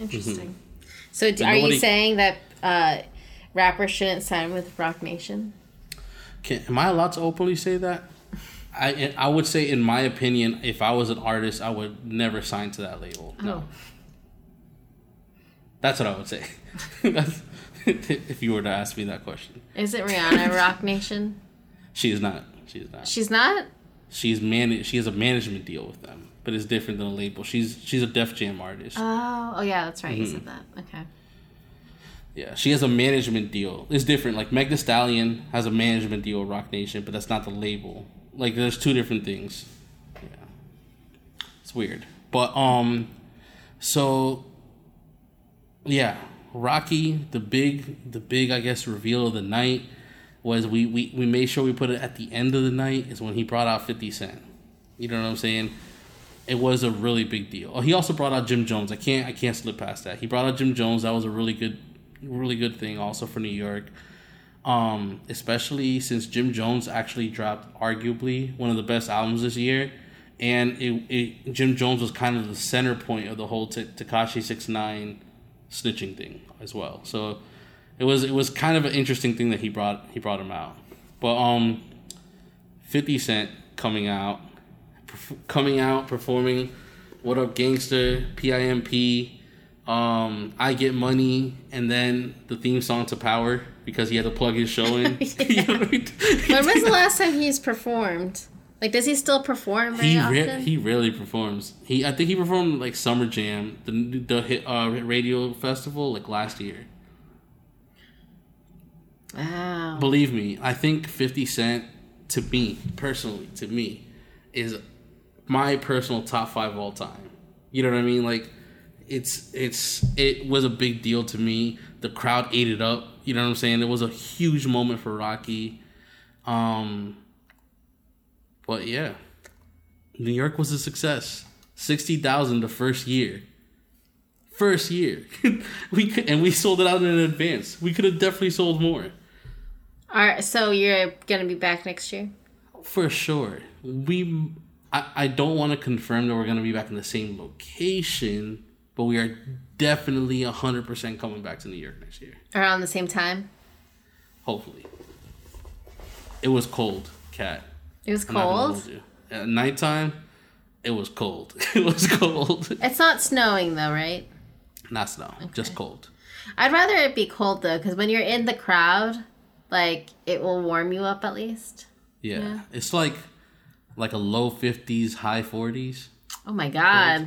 Interesting. So, d are nobody- you saying that uh, rappers shouldn't sign with Roc Nation? Can, am I allowed to openly say that? I I would say, in my opinion, if I was an artist, I would never sign to that label. No, Oh. that's what I would say. If you were to ask me that question, Is it Rihanna Roc Nation? she is not. She is not. She's not. She's man. She has a management deal with them, but it's different than a label. She's she's a Def Jam artist. Oh, oh yeah, that's right. You Mm-hmm. said that. Okay. Yeah, she has a management deal. It's different. Like Meg Thee Stallion has a management deal with Roc Nation, but that's not the label. Like there's two different things. Yeah. It's weird. But um so yeah, Rocky, the big the big I guess reveal of the night was we, we, we made sure we put it at the end of the night is when he brought out 50 Cent. You know what I'm saying? It was a really big deal. Oh, he also brought out Jim Jones. I can't I can't slip past that. He brought out Jim Jones. That was a really good really good thing also for New York. Um, especially since Jim Jones actually dropped arguably one of the best albums this year, and it, it Jim Jones was kind of the center point of the whole Tekashi Six Nine snitching thing as well. So it was it was kind of an interesting thing that he brought he brought him out. But um, Fifty Cent coming out, perf- coming out performing "What Up Gangster," PIMP, Um, I get money, and then the theme song to Power because he had to plug his show in. You know I mean? When was the last time he's performed? Like, does he still perform he re- he rarely performs. He I think he performed like Summer Jam, the the hit, uh, radio festival like last year. wow. Believe me, I think Fifty Cent to me personally to me is my personal top five all time. You know what I mean? Like it's it's it was a big deal to me. The crowd ate it up. You know what I'm saying? It was a huge moment for Rocky. Um but yeah. New York was a success. 60,000 the first year. First year. we could, and we sold it out in advance. We could have definitely sold more. All right, so you're gonna be back next year? For sure. We I, I don't want to confirm that we're going to be back in the same location, but we are definitely 100% coming back to New York next year. Around the same time? Hopefully. It was cold, cat. It was I'm not gonna cold. At nighttime, it was cold. it was cold. It's not snowing though, right? Not snow, just cold. I'd rather it be cold though, because when you're in the crowd, like it will warm you up at least. Yeah. Yeah. It's like like a low 50s, high 40s. Oh my god,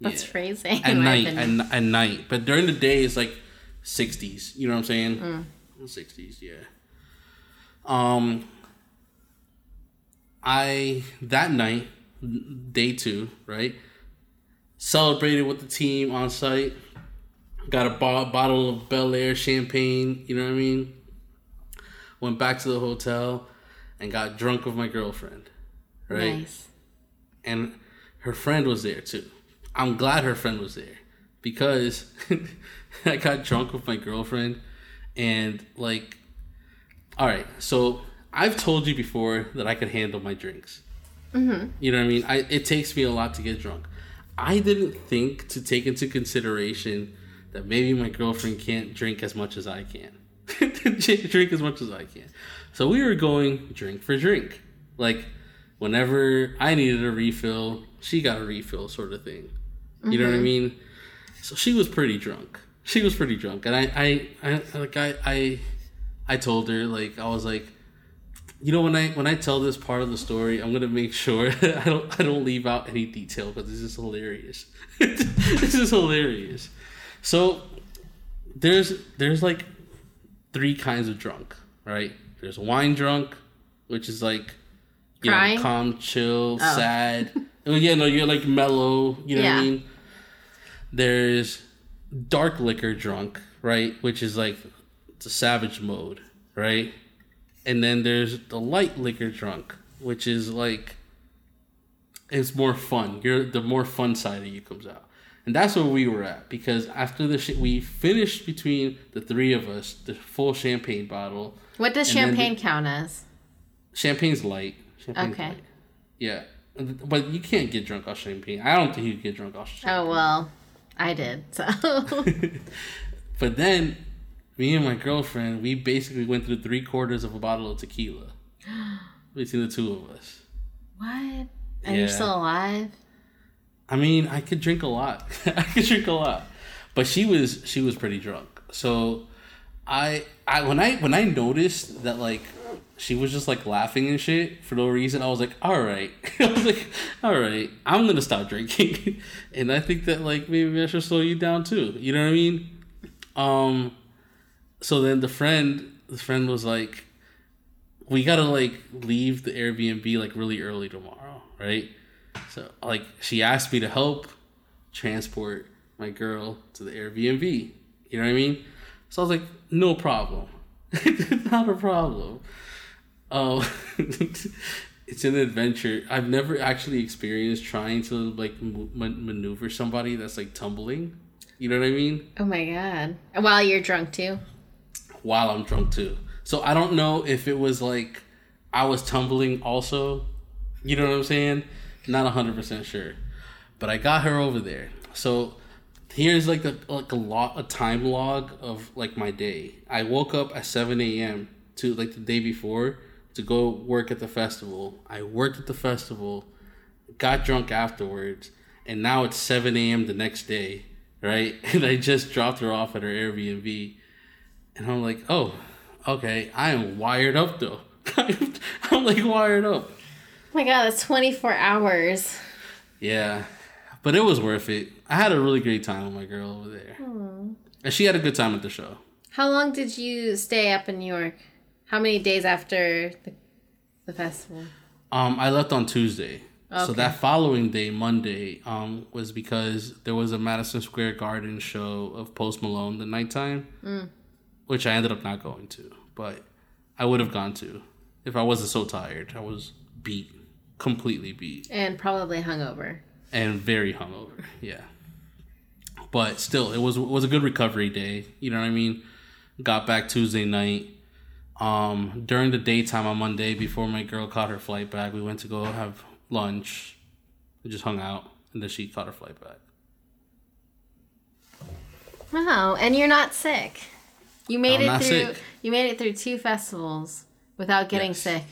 that's Yeah. crazy. At night, at, at night. But during the day, it's like 60s. You know what I'm saying? Mm. 60s, yeah. Um, I that night, day two, right? Celebrated with the team on site. Got a bo- bottle of Belaire champagne. You know what I mean? Went back to the hotel and got drunk with my girlfriend. Right Nice. and her friend was there too. I'm glad her friend was there because I got drunk with my girlfriend and like all right, so I've told you before that I could handle my drinks. Mm-hmm. You know what I mean? I it takes me a lot to get drunk. I didn't think to take into consideration that maybe my girlfriend can't drink as much as I can. drink as much as I can. So we were going drink for drink. Like whenever I needed a refill, she got a refill sort of thing. You know what I mm-hmm. mean? So she was pretty drunk. She was pretty drunk. And I I, I like I, I I told her like I was like you know when I when I tell this part of the story, I'm gonna make sure I don't I don't leave out any detail because this is hilarious. this is hilarious. So there's there's like three kinds of drunk, right? There's wine drunk, which is like you Crying? know calm, chill, Oh. sad. Oh, yeah, no, you're like mellow. You know what I mean? There's dark liquor drunk, right? Which is like a savage mode, right? And then there's the light liquor drunk, which is like it's more fun. You're the more fun side of you comes out. And that's where we were at because after the shit we finished between the three of us the full champagne bottle. What does champagne the- count as? Champagne's light. Champagne's Okay. light. Yeah. But you can't get drunk off champagne. I don't think you get drunk off champagne. Oh well, I did. So But then, me and my girlfriend, we basically went through three quarters of a bottle of tequila between the two of us. what? And Yeah. you're still alive? I mean, I could drink a lot. I could drink a lot, but she was she was pretty drunk. So, I I when I when I noticed that like she was just like laughing and shit for no reason, I was like, all right. I was like, all right, I'm gonna stop drinking, and I think that like maybe I should slow you down too. You know what I mean? Um. So then the friend the friend was like, we gotta like leave the Airbnb like really early tomorrow, right? So like she asked me to help transport my girl to the Airbnb. You know what I mean? So I was like, no problem. Not a problem. Um it's an adventure. I've never actually experienced trying to like man- maneuver somebody that's like tumbling. You know what I mean? Oh my god! While you're drunk too. While I'm drunk too. So I don't know if it was like I was tumbling also. You know what I'm saying? Not hundred percent sure, but I got her over there. So here's like a like a lot a time log of like my day. I woke up at seven a.m. to like the day before to go work at the festival. I worked at the festival, got drunk afterwards, and now it's seven a.m. the next day, right? And I just dropped her off at her Airbnb, and I'm like, oh, okay, I am wired up though. I'm like wired up. Oh my god, that's 24 hours. Yeah, but it was worth it. I had a really great time with my girl over there, and she had a good time at the show. How long did you stay up in New York? How many days after the, the festival? Um, I left on Tuesday. So that following day, Monday, um, was because there was a Madison Square Garden show of Post Malone the nighttime, which I ended up not going to, but I would have gone to if I wasn't so tired. I was beat, completely beat, And probably hungover. and very hungover. Yeah, but still, it was it was a good recovery day. You know what I mean? Got back Tuesday night. Um, during the daytime on Monday, before my girl caught her flight back, we went to go have lunch. We just hung out, and then she caught her flight back. Wow, and you're not sick. You made I'm it through sick. you made it through two festivals without getting Yes. sick.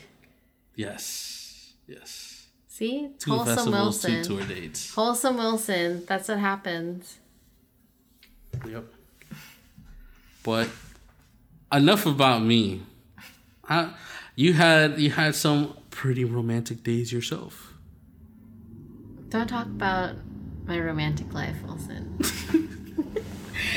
Yes, yes. See? Two Wholesome festivals, Wilson. two tour dates. Wholesome Wilson. That's what happens. Yep. But enough about me. I, you had you had some pretty romantic days yourself. Don't talk about my romantic life, Wilson.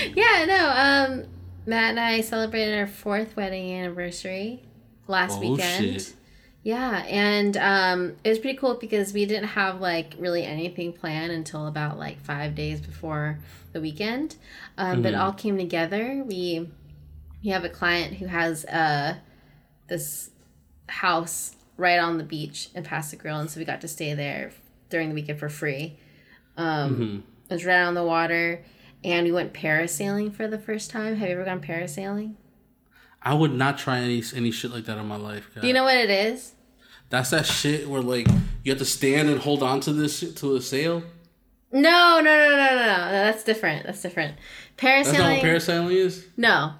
yeah, no, um Matt and I celebrated our fourth wedding anniversary last Oh, weekend. shit. Yeah, and um, it was pretty cool because we didn't have like really anything planned until about like five days before the weekend. Um, But it all came together. We we have a client who has uh, this house right on the beach in Pass-a-Grille, and so we got to stay there during the weekend for free. Um, It was right on the water, and we went parasailing for the first time. Have you ever gone parasailing? I would not try any any shit like that in my life. God. Do you know what it is? That's that shit where like you have to stand and hold on to this to a sail. No, no, no, no, no, no. no that's different. That's different. Parasailing. That's not what parasailing is. no,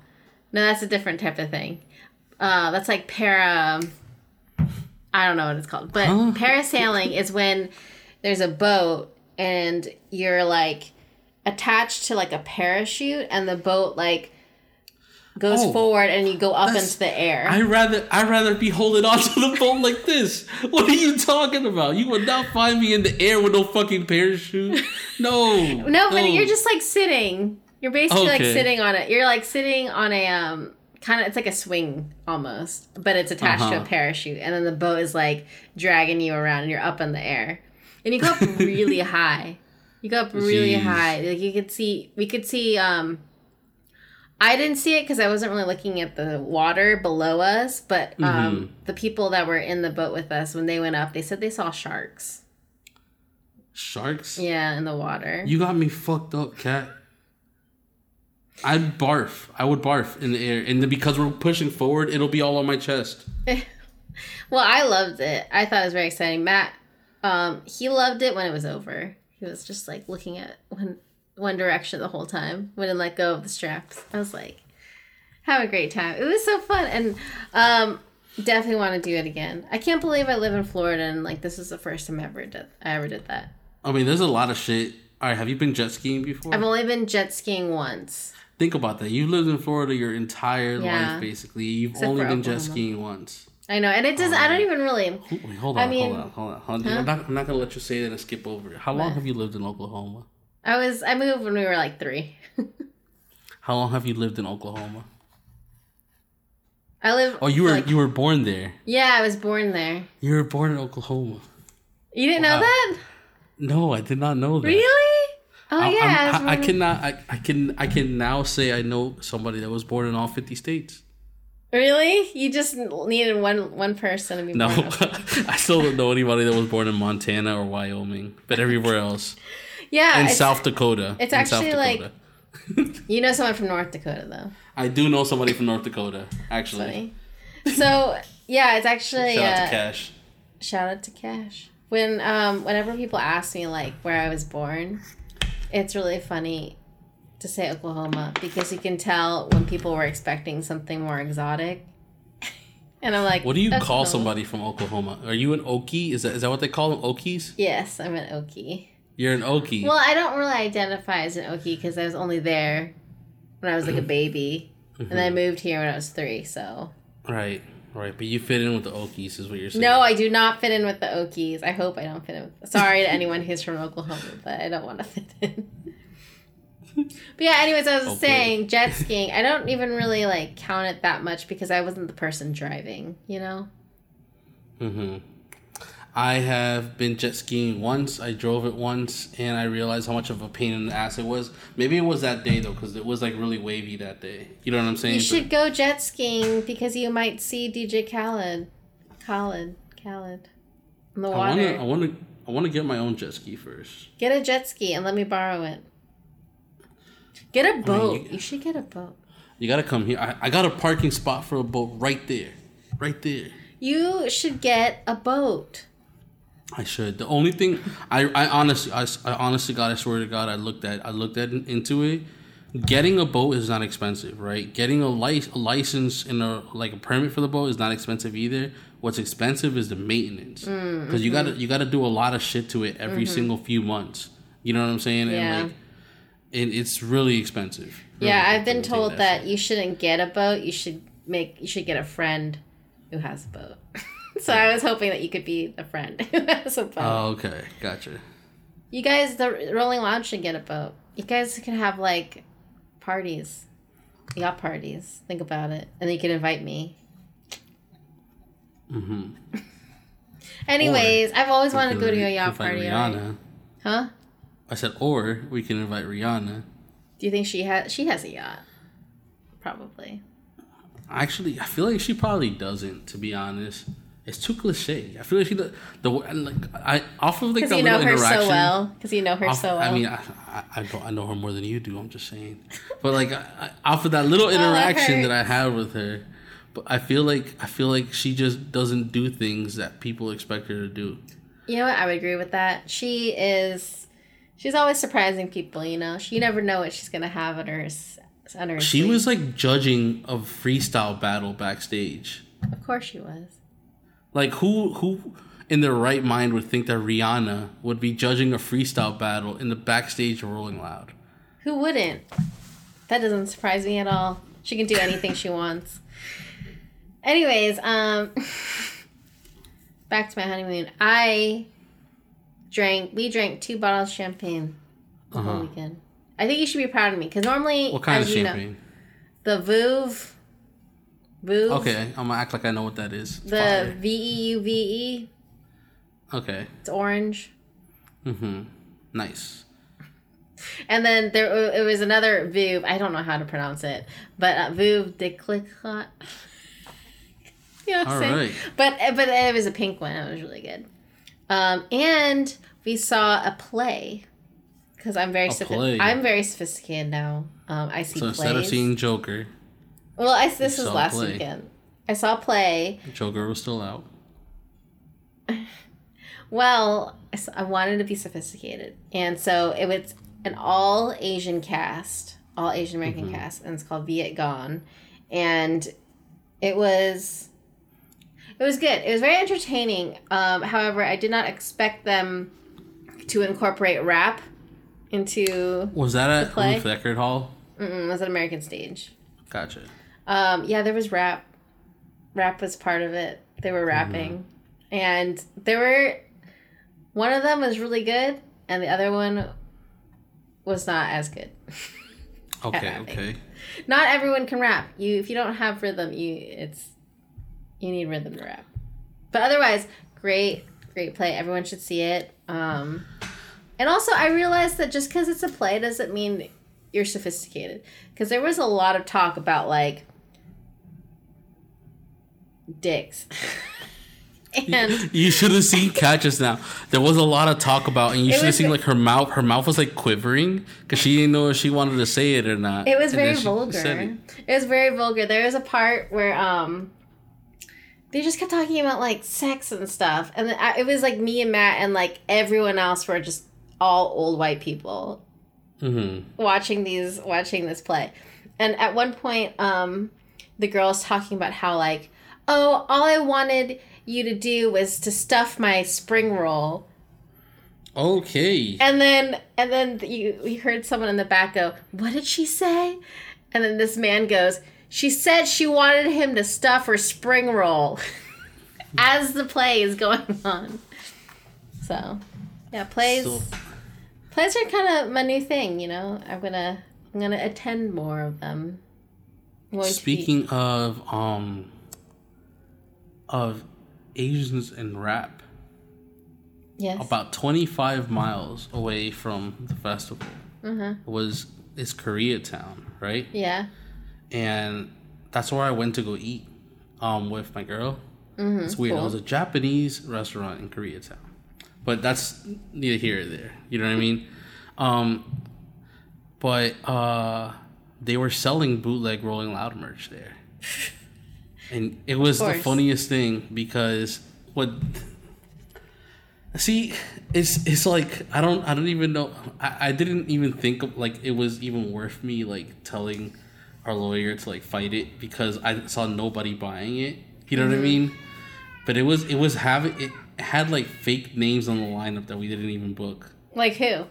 no, that's a different type of thing. Uh, that's like para. I don't know what it's called, but Huh? parasailing is when there's a boat and you're like attached to like a parachute, and the boat like goes Oh, forward, and you go up into the air. I rather I rather be holding onto the boat like this. What are you talking about? You would not find me in the air with no fucking parachute. No. No, but you're just like sitting. You're basically like sitting on it. You're like sitting on a um kind of it's like a swing almost, but it's attached to Uh-huh. a parachute, and then the boat is like dragging you around, and you're up in the air, and you go up really high. You go up really Jeez. high. Like you could see, we could see. um I didn't see it because I wasn't really looking at the water below us, but um Mm-hmm. the people that were in the boat with us when they went up, they said they saw sharks. sharks. Yeah, in the water. You got me fucked up, cat. I'd barf. I would barf in the air, and then because we're pushing forward, it'll be all on my chest. Well, I loved it. I thought it was very exciting. Matt, um, he loved it when it was over. He was just like looking at one one direction the whole time. Wouldn't let go of the straps. I was like, have a great time. It was so fun, and um, definitely want to do it again. I can't believe I live in Florida and like this is the first time I ever did I ever did that. I mean, there's a lot of shit. All right, have you been jet skiing before? I've only been jet skiing once. Think about that. You've lived in Florida your entire Yeah. life, basically. You've Except only been jet skiing once. I know, and it doesn't. I don't even really. Wait, hold on, I mean- hold on, hold on. Hold on. I'm, not, I'm not gonna let you say that and skip over it. How long What? have you lived in Oklahoma? I was. I moved when we were like three. How long have you lived in Oklahoma? I live. Oh, you were like- you were born there. Yeah, I was born there. You were born in Oklahoma. You didn't Wow. know that? No, I did not know that. Really? Oh I, yeah. I'm- I, I cannot. I, I can. I can now say I know somebody that was born in all fifty states. Really? You just needed one one person to be No. I still don't know anybody that was born in Montana or Wyoming, but everywhere else Yeah. in South Dakota. it's actually, like- Dakota. You know someone from North Dakota though. I do know somebody from North Dakota. Actually. So yeah, it's actually shout out uh, to Cash. shout out to Cash. When um whenever people ask me like where I was born, it's really funny to say Oklahoma because you can tell when people were expecting something more exotic. And I'm like, What do you "That's call Oklahoma." somebody from Oklahoma? Are you an Okie? Is that is that what they call them? Okies? Yes, I'm an Okie. You're an Okie. Well, I don't really identify as an Okie because I was only there when I was like a baby, and then I mm-hmm. moved here when I was three. So right, right. But you fit in with the Okies, is what you're saying. no, I do not fit in with the Okies. I hope I don't fit in. With, sorry to anyone who's from Oklahoma, but I don't want to fit in. but yeah, anyways, I was Okay. saying jet skiing. I don't even really like count it that much because I wasn't the person driving. You know. hmm I have been jet skiing once. I drove it once, and I realized how much of a pain in the ass it was. Maybe it was that day though, because it was like really wavy that day. You know what I'm saying? You But- should go jet skiing because you might see DJ Khaled, Khaled, Khaled, in the I water. wanna, I wanna, I wanna get my own jet ski first. Get a jet ski and let me borrow it. Get a boat. you- you... should get a boat. You gotta come here. I, I got a parking spot for a boat right there, right there. You should get a boat. I should. The only thing I, I honestly, I, I honestly, God, I swear to God, I looked at, I looked at into it. Getting a boat is not expensive, right? Getting a, lic- a license and a like a permit for the boat is not expensive either. What's expensive is the maintenance mm, because you gotta mm-hmm. you gotta do a lot of shit to it every mm-hmm. single few months. You know what I'm saying? Yeah. And like, it, it's really expensive. Yeah, Really I've been to told take that you shouldn't get a boat. You should make. You should get a friend who has a boat. So I was hoping that you could be the friend a boat. Oh, okay, gotcha. You guys, the Rolling Loud should get a boat. You guys can have like parties, yacht parties. Think about it, and then you can invite me. Mm-hmm. Anyways, I've always wanted to go to a yacht party. Rihanna. Huh? I said, or we can invite Rihanna. Do you think she has? She has a yacht. Probably. Actually, I feel like she probably doesn't. To be honest, it's too cliche. I feel like she the, the like I off of like Because the you know little her interaction. so well. Because you know her off- so well. I mean, I, I, I don't I know her more than you do. I'm just saying, but like I, I, off of that little that interaction that I had with her, but I feel like I feel like she just doesn't do things that people expect her to do. You know what? I would agree with that. She is. She's always surprising people. You know, she you never know what she's gonna have on her. On her She sleeve. was like judging a freestyle battle backstage. Of course, she was. Like who who in their right mind would think that Rihanna would be judging a freestyle battle in the backstage of Rolling Loud? Who wouldn't? That doesn't surprise me at all. She can do anything she wants. Anyways, um back to my honeymoon. I drank we drank two bottles of champagne the Uh-huh. weekend. I think you should be proud of me because normally What kind of you know, champagne? the Vouv Vouv Okay, I'm gonna act like I know what that is. the V E U V E Okay. it's orange. Mm-hmm. Nice. And then there it was another Vouv. I don't know how to pronounce it, but uh, Vouv de Clicquot. you know what I'm All saying? right. But but it was a pink one. It was really good. Um, and we saw a play because I'm very A sophi- I'm very sophisticated now. Um, I see So plays. instead of seeing Joker, well, I, this was last play. weekend. I saw a play. Joker was still out. Well, I wanted to be sophisticated, and so it was an all Asian cast, all Asian American Mm-hmm. cast, and it's called Vietgone, and it was it was good. It was very entertaining. Um, however, I did not expect them to incorporate rap into. Was that at? Ruth Eckerd Hall? Mm-mm, it was an American stage. Gotcha. Um, yeah, there was rap. Rap was part of it. They were rapping, and there were one of them was really good, and the other one was not as good. Okay, okay. Not everyone can rap. You if you don't have rhythm, you it's you need rhythm to rap. But otherwise, great, great play. Everyone should see it. Um, and also, I realized that just because it's a play doesn't mean you're sophisticated. Because there was a lot of talk about like dicks. and You should have seen Kat just now. There was a lot of talk about, and you should have seen like her mouth. Her mouth was like quivering because she didn't know if she wanted to say it or not. It was And very vulgar. It. it. was very vulgar. There was a part where um they just kept talking about like sex and stuff, and I, it was like me and Matt and like everyone else were just all old white people Mhm. watching these watching this play. And at one point, um, the girl's talking about how like, oh, all I wanted you to do was to stuff my spring roll Okay. And then and then you you heard someone in the back go, "What did she say?" And then this man goes, "She said she wanted him to stuff her spring roll." As the play is going on. So, yeah, plays So- plays are kind of my new thing, you know. I'm going to I'm going to attend more of them. I'm going to be- Speaking of um of Asians in rap, yes. about 25 miles away from the festival was is Koreatown, right? yeah. And that's where I went to go eat um with my girl. it's weird. It was a Japanese restaurant in Koreatown. But that's neither here or there. You know what I mean? Um but uh they were selling bootleg Rolling Loud merch there. And it was the funniest thing because what See, it's it's like I don't I don't even know I, I didn't even think of like it was even worth me like telling our lawyer to like fight it because I saw nobody buying it. You know what I mean? But it was it was having it had like fake names on the lineup that we didn't even book. Like who?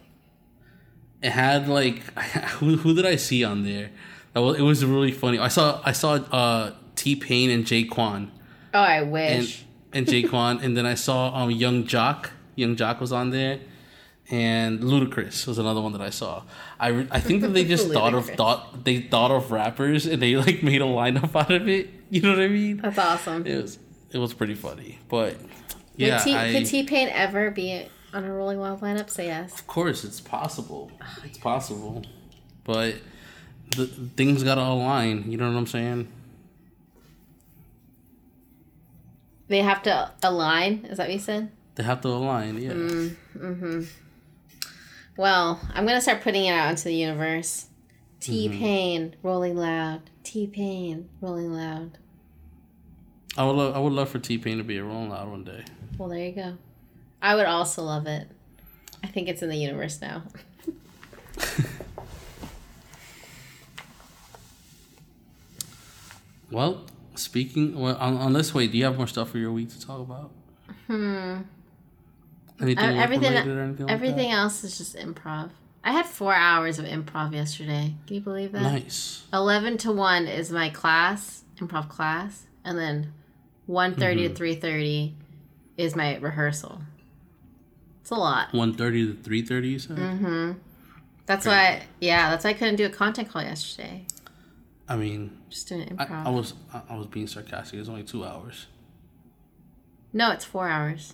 It had like who who did I see on there? That was, it was really funny. I saw I saw uh T Pain and Jaquan Oh, I and wish. and Jaquan, and then I saw um Yung Joc. Yung Joc was on there, and Ludacris was another one that I saw. I, re- I think that they just thought of thought they thought of rappers and they like made a lineup out of it. You know what I mean? That's awesome. It was it was pretty funny, but yeah, Would T- I, could T Pain ever be on a Rolling Loud lineup? Say yes. of course it's possible. It's possible, but the things gotta align. You know what I'm saying? They have to align. Is that what you said? They have to align. Yeah. Mm, hmm Well, I'm gonna start putting it out into the universe. T Pain, Rolling Loud. T Pain, Rolling Loud. I would love I would love for T Pain to be a Rolling Loud one day. Well, there you go. I would also love it. I think it's in the universe now. Well, speaking well, on, on this way, do you have more stuff for your week to talk about? Hmm. Anything Uh, everything, anything like everything else is just improv. I had four hours of improv yesterday. Can you believe that? Nice. 11 to 1 is my class, improv class, and then 1.30 Mm-hmm. to 3.30 is my rehearsal. It's a lot. One thirty to three thirty. You said. Mm-hmm. That's why, yeah, that's why I couldn't do a content call yesterday. I mean, Just doing I, improv. I was I, I was being sarcastic. It's only two hours. no, it's four hours.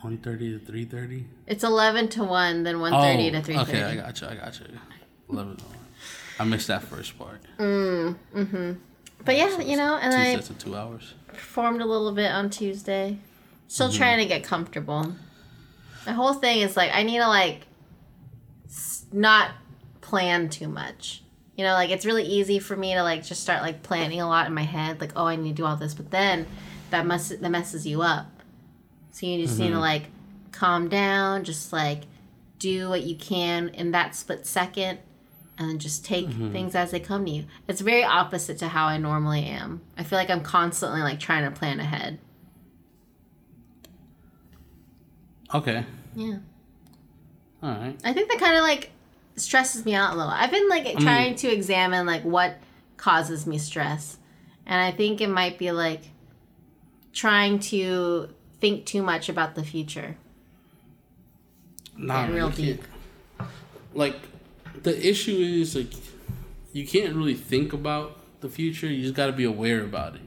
One thirty to three thirty. It's 11 to 1, then 1.30 to 3.30. Oh, okay, I got you. I got you. Eleven. to one. I missed that first part. Mm, hmm But yeah, you know, and Two I sets of two hours. performed a little bit on Tuesday. Still Mm-hmm. trying to get comfortable. My whole thing is like I need to like s- not plan too much. You know, like it's really easy for me to like just start like planning a lot in my head, like oh I need to do all this, but then that mess that messes you up. So you just need Mm-hmm. to like calm down, just like do what you can in that split second and then just take Mm-hmm. things as they come to you. It's very opposite to how I normally am. I feel like I'm constantly like trying to plan ahead. Okay. Yeah. All right. I think that kind of like stresses me out a little. I've been like trying to examine like what causes me stress. And I think it might be like trying to think too much about the future. Nah, Getting real deep. Like, the issue is like, you can't really think about the future. You just got to be aware about it.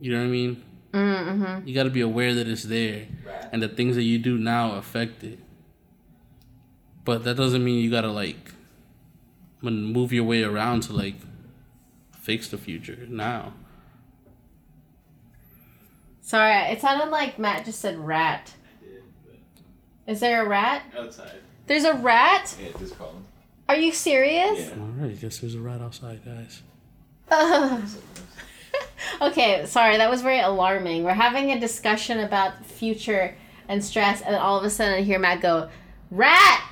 You know what I mean? Mm-hmm. You got to be aware that it's there, and the things that you do now affect it. But that doesn't mean you gotta like, move your way around to like, fix the future now. Sorry, it sounded like Matt just said rat. Did, Is there a rat? Outside. There's a rat? Yeah, just call him. Are you serious? Yeah. All right, guess there's a rat outside, guys. Ugh. okay, sorry, that was very alarming. We're having a discussion about future and stress, and all of a sudden I hear Matt go, Rat!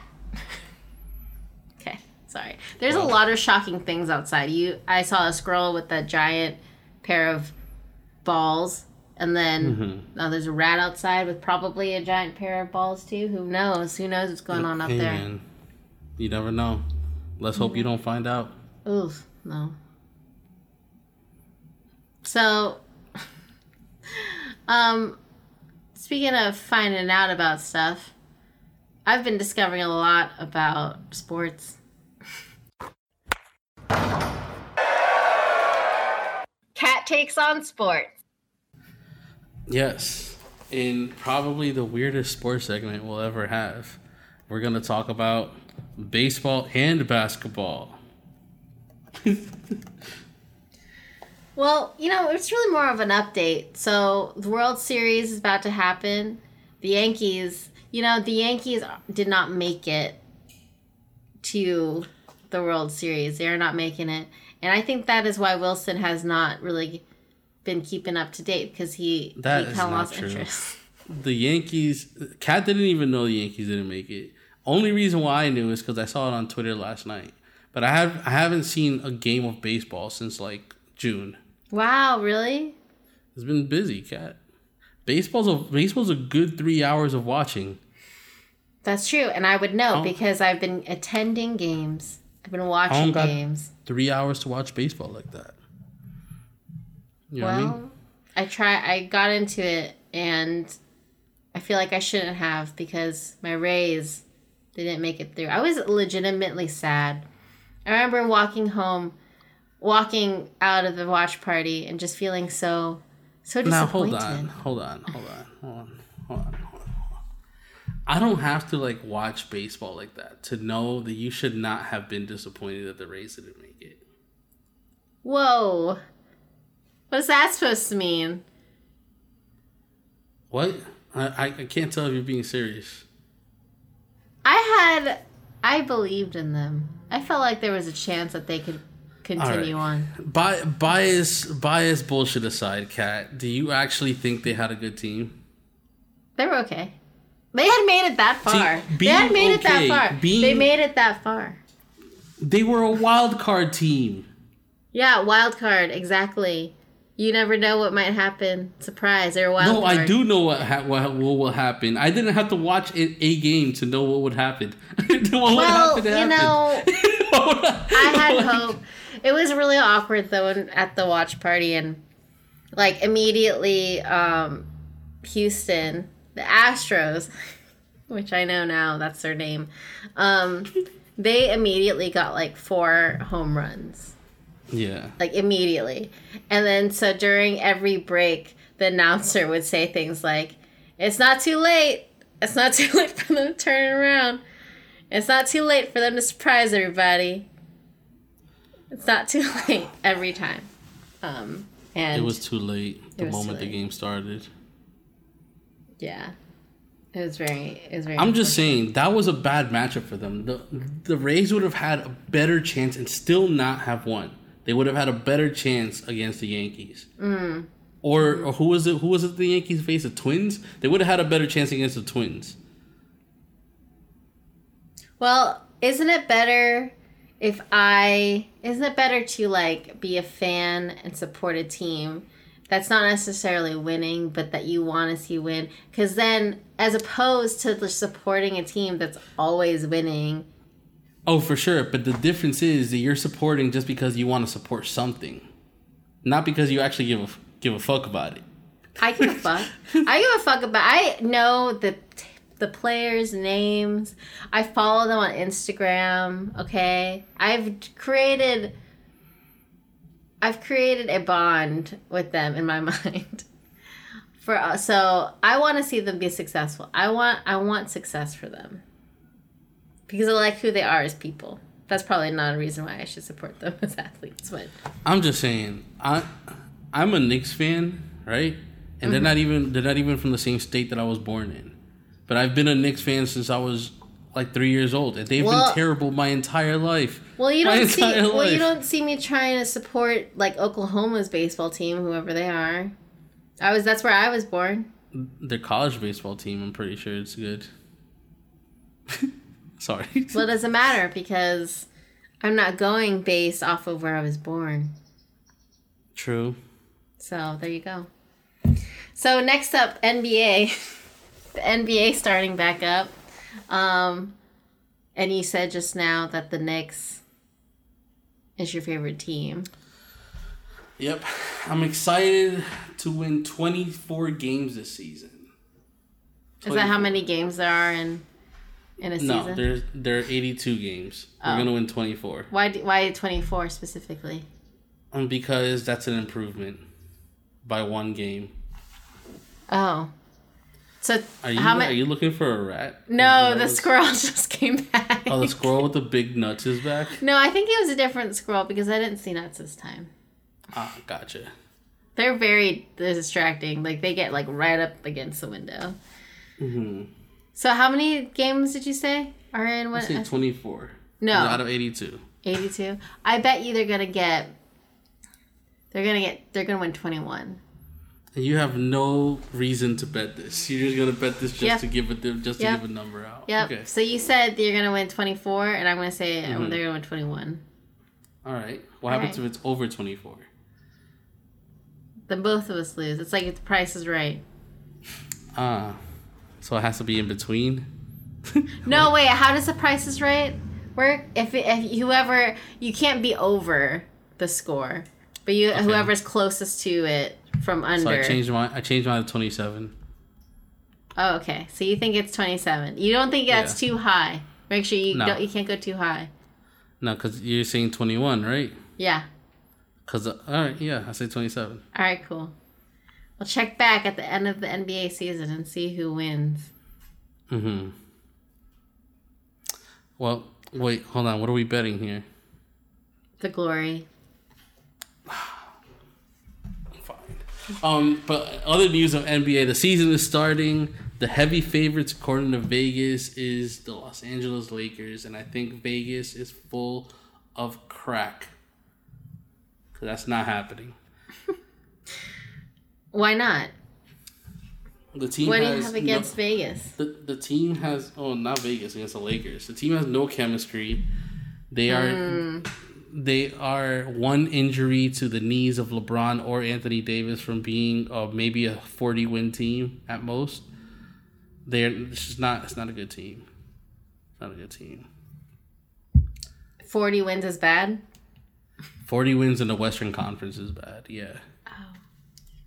Sorry. There's a lot of shocking things outside. You I saw a squirrel with a giant pair of balls And then Mm-hmm. now there's a rat outside with probably a giant pair of balls too. Who knows? Who knows what's going on up Hey, there? man, you never know. Let's hope you don't find out. Oof, no. So, um, speaking of finding out about stuff, I've been discovering a lot about sports. Cat takes on sports. Yes, in probably the weirdest sports segment we'll ever have, we're gonna talk about baseball and basketball. Well, you know, it's really more of an update. So the World Series is about to happen. The Yankees, you know, the Yankees did not make it to the World Series. They are not making it. And I think that is why Wilson has not really been keeping up to date because he, That he is kind of lost true. interest. The Yankees, Cat didn't even know the Yankees didn't make it. Only reason why I knew is because I saw it on Twitter last night. But I have I haven't seen a game of baseball since like June. Wow, really? It's been busy, Cat. Baseball's a baseball's a good three hours of watching. That's true. And I would know Oh. because I've been attending games, I've been watching games. three hours to watch baseball like that. You know what I Well, mean? I try. I got into it, and I feel like I shouldn't have because my Rays they didn't make it through. I was legitimately sad. I remember walking home, walking out of the watch party, and just feeling so, so Now disappointed. on, hold on, hold on, hold on, hold on, hold on. I don't have to like watch baseball like that to know that you should not have been disappointed that the Rays didn't make it. Whoa, what is that supposed to mean? What? I, I, can't tell if you're being serious. I had, I believed in them. I felt like there was a chance that they could continue on. Bi- bias, bias bullshit aside, Kat, do you actually think they had a good team? They were okay. They had made it that far. they had made it that far. being- they made it that far. They were a wild card team. Yeah, wild card, exactly. You never know what might happen. Surprise, they're a wild No, card. I do know what, ha- what what will happen. I didn't have to watch a, a game to know what would happen. what would Well, happen you know, would I had hope. It was really awkward though at the watch party and like immediately um Houston, the Astros, which I know now that's their name. Um they immediately got like four home runs. Yeah. like immediately. And then so during every break, the announcer would say things like, "It's not too late. It's not too late for them to turn around. It's not too late for them to surprise everybody. It's not too late every time." Um, and It was too late the moment the game started. Yeah, it was very, it was very. I'm just saying that was a bad matchup for them. The the Rays would have had a better chance and still not have won. They would have had a better chance against the Yankees. Mm. Or, or who was it? Who was it? The Yankees faced the Twins. They would have had a better chance against the Twins. Well, isn't it better if I isn't it better to like be a fan and support a team that's not necessarily winning but that you want to see win cuz then as opposed to supporting a team that's always winning. Oh, for sure. But the difference is that you're supporting just because you want to support something, not because you actually give a give a fuck about it. I give a fuck. I give a fuck about I know the the players' names. I follow them on Instagram, okay? I've created I've created a bond with them in my mind. For uh, so I want to see them be successful. I want I want success for them. Because I like who they are as people. That's probably not a reason why I should support them as athletes, but I'm just saying, I I'm a Knicks fan, right? And they're not even they're not even from the same state that I was born in. But I've been a Knicks fan since I was like three years old, and they've Well- been terrible my entire life. Well, you don't see. entire Well, you don't see me trying to support like Oklahoma's baseball team, whoever they are. I was. That's where I was born. Their college baseball team, I'm pretty sure it's good. Sorry. Well, it doesn't matter because I'm not going based off of where I was born. True. So there you go. So next up, NBA. the NBA starting back up. Um, and you said just now that the Knicks is your favorite team. Yep. I'm excited to win 24 games this season. Is that how many games there are in in a No, season? No, there's there are 82 games. We're Oh. gonna win 24. why do- why 24 specifically? Um, because that's an improvement by one game. Oh. So Are you how are you looking for a rat? No, the was- squirrel just came back. Oh, the squirrel with the big nuts is back. No, I think it was a different squirrel because I didn't see nuts this time. Ah, gotcha. They're very distracting. Like they get like right up against the window. Mm-hmm. So how many games did you say are in What? I say 24. No, Out of 82. 82. I bet you they're gonna get. They're gonna get. They're gonna win 21. And you have no reason to bet this. You're just gonna bet this just Yep. to give it just to Yep. give a number out. Yep. Okay. So you said you're gonna win 24, and I'm gonna say Mhm. they're gonna win 21. All right. What happens Alright. if it's over 24? Then both of us lose. It's like if the price is right. Ah. So it has to be in between. No, wait. How does the price is right work? If, it, if whoever you can't be over the score, but you Okay. whoever's closest to it from under. So I changed my I changed mine to 27. Oh, okay. So you think it's 27. You don't think that's too high. Make sure you No. don't you can't go too high. No, because you're saying 21, right? Yeah. Because all right, yeah, I say 27. All right, cool. We'll check back at the end of the NBA season and see who wins. Mm-hmm. Well, wait, hold on. What are we betting here? The glory. Um, but other news of NBA, the season is starting. The heavy favorites, according to Vegas, is the Los Angeles Lakers, and I think Vegas is full of crack. 'Cause that's not happening. Why not? The team. What do you have no- against Vegas? the the team has oh not Vegas against the Lakers. The team has no chemistry. They are Hmm. They are one injury to the knees of LeBron or Anthony Davis from being uh, maybe a forty win team at most. They're it's just not it's not a good team. It's not a good team. 40 wins is bad? Forty wins in the Western Conference is bad. Yeah.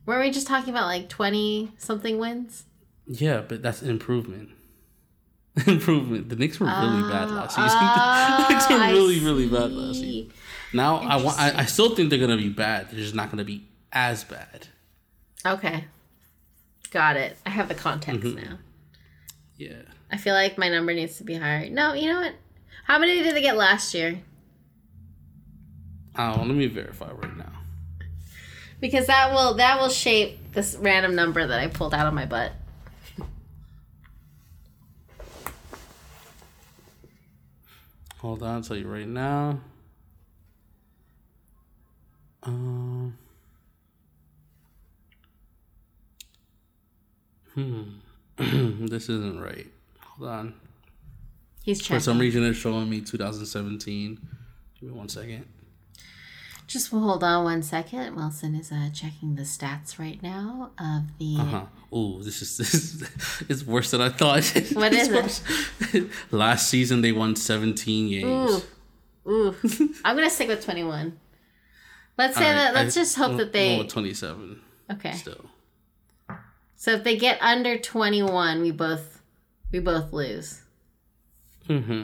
Weren't we just talking about like 20 something wins? Yeah, but that's an improvement. improvement. The Knicks were really bad last season. Oh, the Knicks were really, really bad last see. Now I want. I, I still think they're gonna be bad. They're just not gonna be as bad. Okay. Got it. I have the context Mm-hmm. now. Yeah. I feel like my number needs to be higher. No, you know what? How many did they get last year? Oh, let me verify right now. Because that will that will shape this random number that I pulled out of my butt. Hold on, I'll tell you right now. Um. Hmm. this isn't right. Hold on. He's For some reason, it's showing me 2017. Give me one second. Just hold on one second. Wilson is uh, checking the stats right now of the. Uh huh. Ooh, this is this is it's worse than I thought. What is it? Last season they won 17 games. Ooh, ooh. I'm gonna stick with 21. Let's say right, that. Let's I- just hope I'm that they. with 27 Okay. still. So if they get under 21, we both we both lose. hmm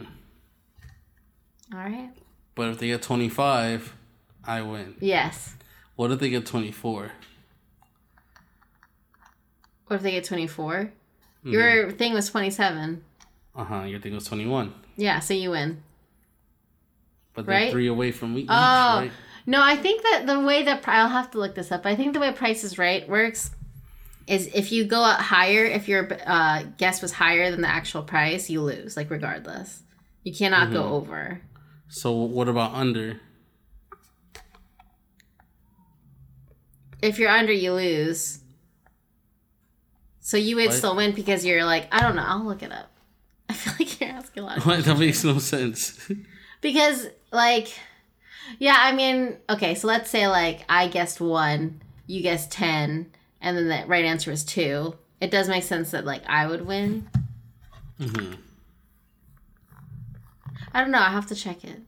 All right. But if they get 25, I win. Yes. What if they get 24? What if they get 24? Mm-hmm. Your thing was 27. Uh huh. Your thing was 21. Yeah, so you win. But they're Right? three away from me each, Oh. right? No, I think that the way that I'll have to look this up. I think the way Price is Right works is if you go out higher, if your uh, guess was higher than the actual price, you lose. Like regardless, you cannot go Mm-hmm. over. So what about under? If you're under, you lose. So you would What? still win because you're like I don't know. I'll look it up. I feel like you're asking a lot. Of What? That makes no sense. Because, like, yeah, I mean, okay, so let's say, like, I guessed one, you guessed 10, and then the right answer is two, it does make sense that like I would win. Mm-hmm. I don't know. I have to check it.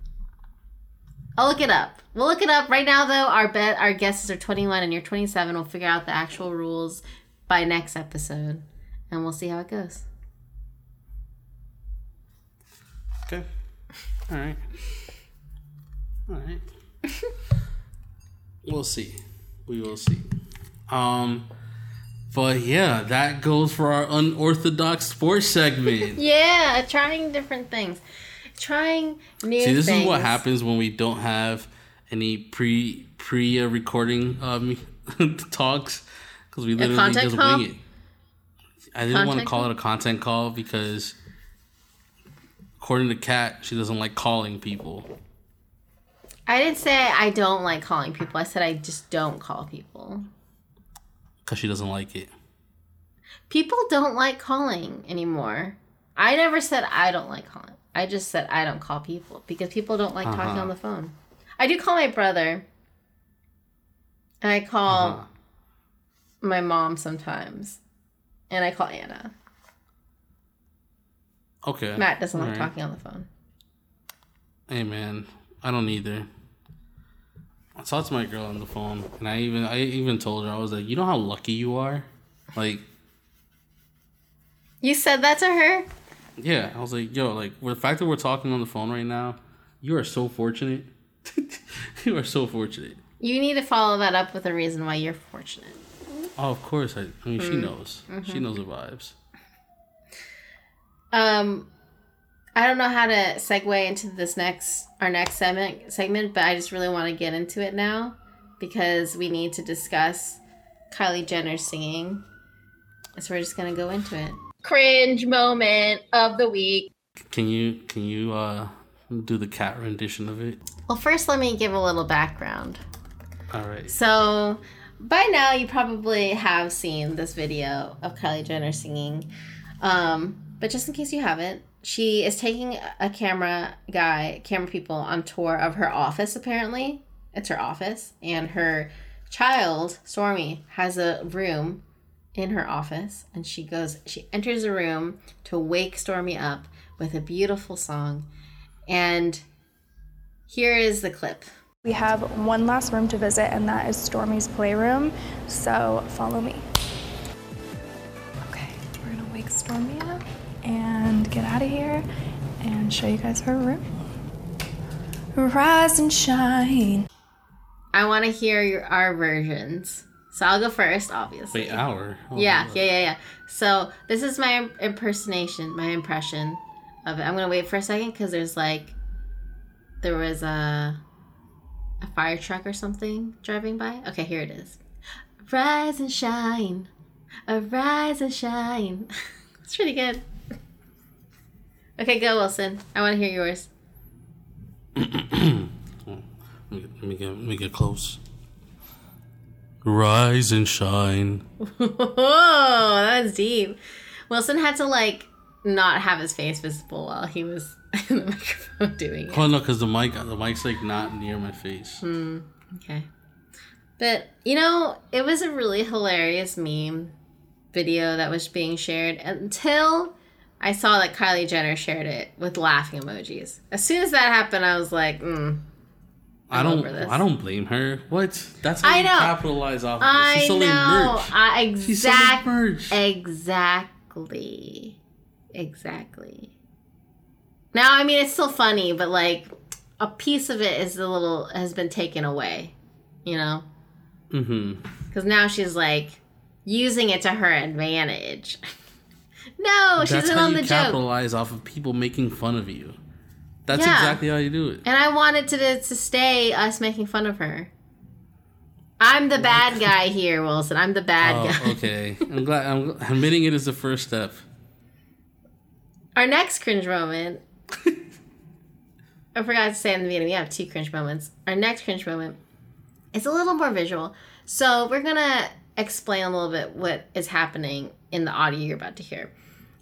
I'll look it up. We'll look it up right now. Though our bet, our guesses are twenty one and you're twenty seven. We'll figure out the actual rules by next episode, and we'll see how it goes. Okay. All right. All right. we'll see. We will see. Um, but yeah, that goes for our unorthodox sports segment. Yeah, trying different things, trying new. See, this things. is what happens when we don't have any pre pre uh, recording um talks because we literally content just call? wing it. I didn't want to call call? it a content call because, according to Kat, she doesn't like calling people. I didn't say I don't like calling people. I said I just don't call people. because she doesn't like it. People don't like calling anymore. I never said I don't like calling. I just said I don't call people because people don't like talking Uh-huh. on the phone. I do call my brother. And I call Uh-huh. my mom sometimes. And I call Anna. Okay. Matt doesn't like Alright. talking on the phone. Hey man, I don't either. I talked to my girl on the phone, and I even I even told her I was like, you know how lucky you are, like You said that to her? yeah. I was like, yo, like the fact that we're talking on the phone right now, you are so fortunate. you are so fortunate. You need to follow that up with a reason why you're fortunate. Oh, of course. I, I mean, Mm. she knows. Mm-hmm. She knows the vibes. Um, I don't know how to segue into this next our next segment segment, but I just really want to get into it now because we need to discuss Kylie Jenner singing. So we're just gonna go into it. Cringe moment of the week. Can you can you uh do the cat rendition of it? Well, first let me give a little background. All right. So, by now you probably have seen this video of Kylie Jenner singing. Um, but just in case you haven't, she is taking a camera guy, camera people on tour of her office apparently. It's her office and her child, Stormi, has a room in her office and she goes she enters the room to wake Stormi up with a beautiful song. And here is the clip. We have one last room to visit, and that is Stormi's playroom. So follow me. Okay, we're gonna wake Stormi up get out of here and show you guys her room. Rise and shine. I want to hear your our versions. So I'll go first, obviously. Wait, hour. Oh, Yeah, yeah, yeah, yeah. So this is my impersonation, my impression of it. I'm gonna wait for a second because there's like, there was a, a fire truck or something driving by. Okay, here it is. Rise and shine, arise and shine. it's pretty good. Okay, go Wilson. I want to hear yours. Let me, let me get let me get close. Rise and shine. Whoa, that was deep. Wilson had to like not have his face visible while he was in the microphone doing it. Oh no, because the mic the mic's like not near my face. Hmm, okay. But you know, it was a really hilarious meme video that was being shared until I saw that Kylie Jenner shared it with laughing emojis. As soon as that happened, I was like, mm, I don't. I don't blame her. What? That's how I you know. capitalize off of. I She's selling know. merch. I She's selling merch. exactly, exactly. Now, I mean, it's still funny, but like a piece of it is a little has been taken away, you know, Mm-hmm. because now she's like using it to her advantage. no, she's That's in how on you the joke. capitalize off of people making fun of you. That's Yeah. exactly how you do it. And I wanted to to stay us making fun of her. I'm the bad guy here, Wilson. I'm the bad oh, guy. Oh, okay. I'm glad. I'm admitting it is the first step. Our next cringe moment. I forgot to say in the beginning, we have two cringe moments. Our next cringe moment is a little more visual. So we're gonna explain a little bit what is happening in the audio you're about to hear.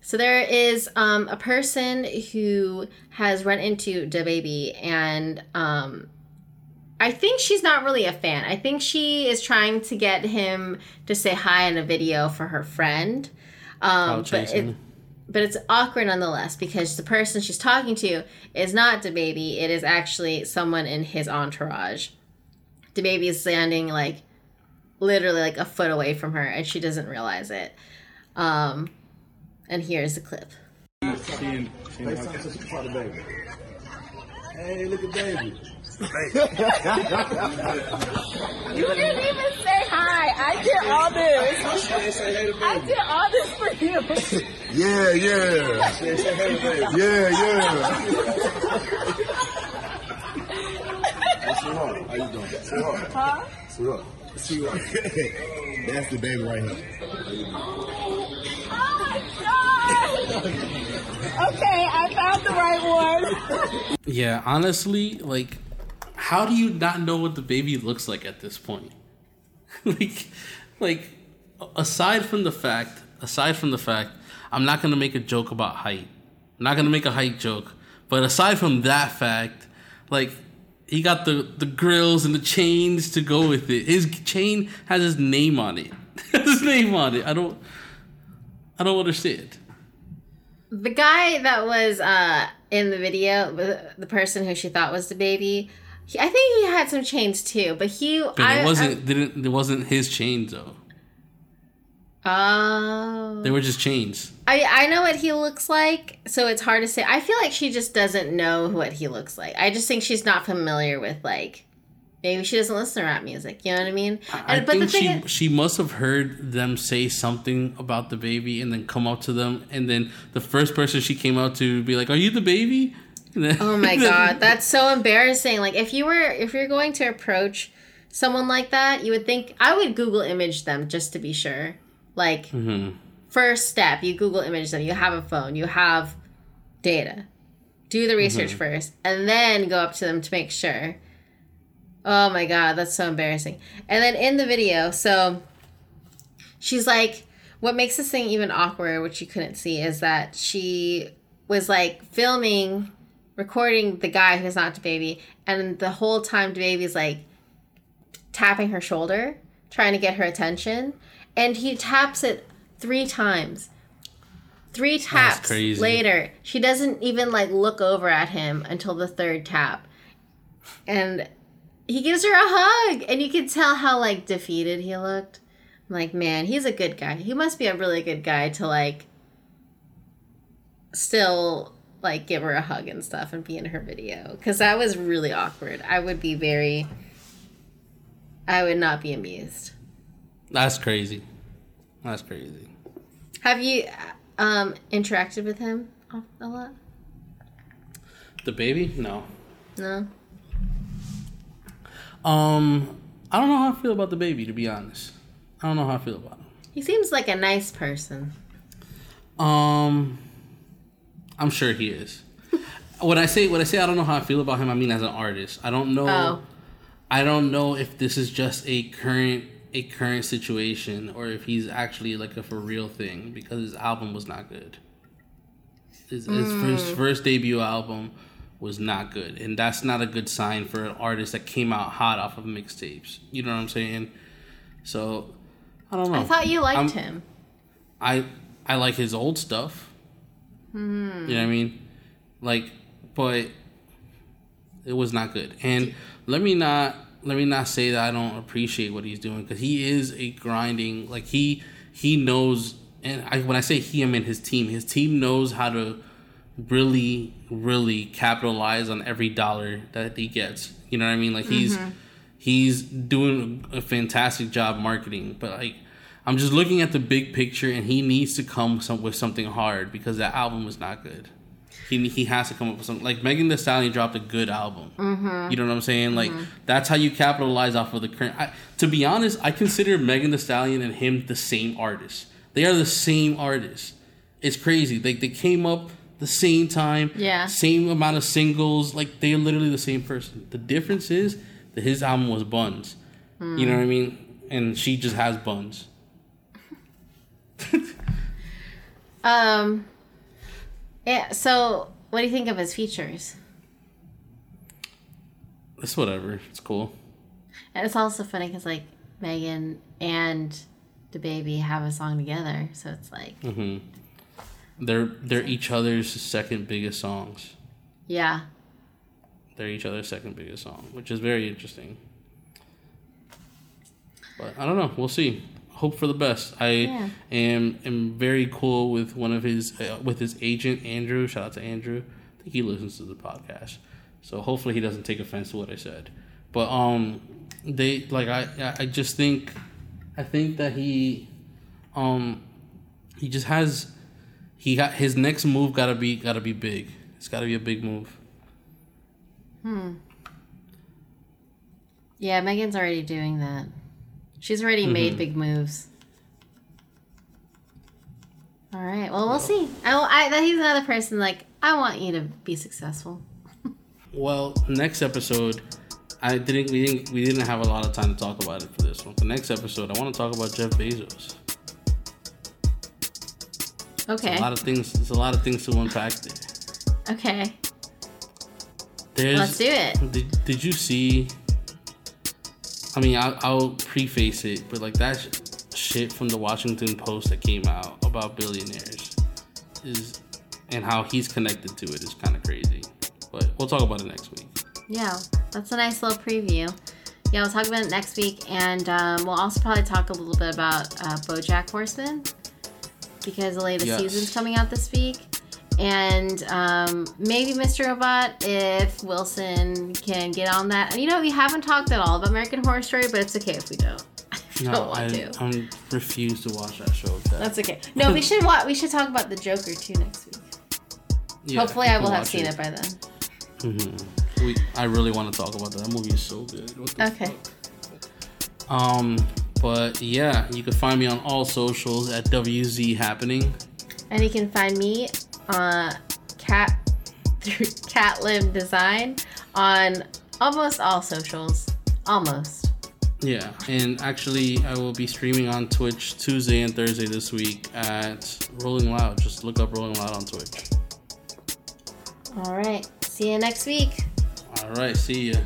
So there is um, a person who has run into DaBaby and um, I think she's not really a fan. I think she is trying to get him to say hi in a video for her friend. Um, but it, but it's awkward nonetheless because the person she's talking to is not DaBaby. It is actually someone in his entourage. DaBaby is standing like literally like a foot away from her, and she doesn't realize it. Um, and here's the clip. Hey, look at baby. You didn't even say hi. I did all this. I did all this for you. Yeah, yeah. Yeah, yeah. Hey, sweetheart, how you doing? Sweetheart. Huh? Sweetheart. Sweetheart. That's DaBaby right here. Oh, Okay, I found the right one. Yeah, honestly, like, how do you not know what DaBaby looks like at this point? like, like, aside from the fact, aside from the fact, I'm not gonna make a joke about height. I'm not gonna make a height joke. But aside from that fact, like, he got the the grills and the chains to go with it. His chain has his name on it. his name on it. I don't, I don't understand. The guy that was uh, in the video, the, person who she thought was DaBaby, he, I think he had some chains too. But he, But I it wasn't. didn't. It wasn't his chains though. Oh, They were just chains. I I know what he looks like, so it's hard to say. I feel like she just doesn't know what he looks like. I just think she's not familiar with like. Maybe she doesn't listen to rap music. You know what I mean? I And- think she she must have heard them say something about DaBaby and then come up to them and then the first person she came out to be like, "Are you DaBaby?" Oh my god, that's so embarrassing. Like if you were if you're going to approach someone like that, you would think I would Google image them just to be sure. Like Mhm. first step, you Google image them. You have a phone, you have data. Do the research Mhm. first and then go up to them to make sure. Oh my god, that's so embarrassing. And then in the video, so she's like what makes this thing even awkward, which you couldn't see, is that she was like filming, recording the guy who's not DaBaby, and the whole time DaBaby's like tapping her shoulder, trying to get her attention, and he taps it three times. Three taps later, she doesn't even like look over at him until the third tap. And he gives her a hug, and you can tell how like defeated he looked. I'm like, man, he's a good guy. He must be a really good guy to like still like give her a hug and stuff and be in her video because that was really awkward. I would be very, I would not be amused. That's crazy. That's crazy. Have you um interacted with him a lot? DaBaby? No. No. Um, I don't know how I feel about DaBaby to be honest. I don't know how I feel about him. He seems like a nice person. Um, I'm sure he is. when I say when I say I don't know how I feel about him, I mean as an artist. I don't know. Oh. I don't know if this is just a current a current situation or if he's actually like a for real thing because his album was not good. His, his first Mm. first debut album was not good, and that's not a good sign for an artist that came out hot off of mixtapes. You know what I'm saying? So I don't know. I thought you liked I'm- him. I I like his old stuff. Hmm. You know what I mean? Like, but it was not good. And let me not let me not say that I don't appreciate what he's doing because he is a grinding like he he knows. And I, when I say he, I mean his team. His team knows how to really, really capitalize on every dollar that he gets. You know what I mean? Like he's Mhm. he's doing a fantastic job marketing, but like I'm just looking at the big picture, and he needs to come some, with something hard because that album was not good. He he has to come up with something. Like Megan Thee Stallion dropped a good album. Mhm. You know what I'm saying? Like Mhm. that's how you capitalize off of the current. I, to be honest, I consider Megan Thee Stallion and him the same artist. They are the same artist. It's crazy. Like they came up the same time. Yeah. Same amount of singles. Like they're literally the same person. The difference is that his album was buns. You know what I mean? And she just has buns. Um. Yeah. So, what do you think of his features? It's whatever. It's cool. And it's also funny because like Megan and DaBaby have a song together, so it's like hmm They're they're each other's second biggest songs. yeah, They're each other's second biggest song, which is very interesting. But I don't know. We'll see. Hope for the best. I Yeah. am am very cool with one of his uh, with his agent Andrew. Shout out to Andrew. I think he listens to the podcast, so hopefully he doesn't take offense to what I said. But um, they like I I- I just think I think that he um he just has he got his next move got to be got to be big. It's got to be a big move. Hmm. Yeah. Megan's already doing that. She's already Mm-hmm. made big moves. All right. Well, we'll see. I, I that he's another person like I want you to be successful. Well, next episode, I didn't we didn't we didn't have a lot of time to talk about it for this one. The next episode, I want to talk about Jeff Bezos. Okay. A lot of things. There's a lot of things to unpack there. Okay. There's, Let's do it. Did, did you see? I mean, I'll, I'll preface it, but like that sh- shit from the Washington Post that came out about billionaires is, and how he's connected to it is kind of crazy. But we'll talk about it next week. Yeah, that's a nice little preview. Yeah, we'll talk about it next week, and um, we'll also probably talk a little bit about uh, BoJack Horseman because the latest Yes. season's coming out this week, and um, maybe Mr. Robot if Wilson can get on that. And you know, we haven't talked at all about American Horror Story, but it's okay if we don't. I No, don't want I, to. I'm refuse to watch that show. Kat. That's okay. No, we should wa- we should talk about the Joker too next week. Yeah, Hopefully, I will have seen it by then. Mhm. We, I really want to talk about that. That movie is so good. Okay. fuck? Um, but yeah, you can find me on all socials at WZ Happening. And you can find me uh cat through cat limb design on almost all socials. Almost. Yeah, and actually, I will be streaming on Twitch Tuesday and Thursday this week at Rolling Loud. Just look up Rolling Loud on Twitch. All right. See you next week. All right, see ya.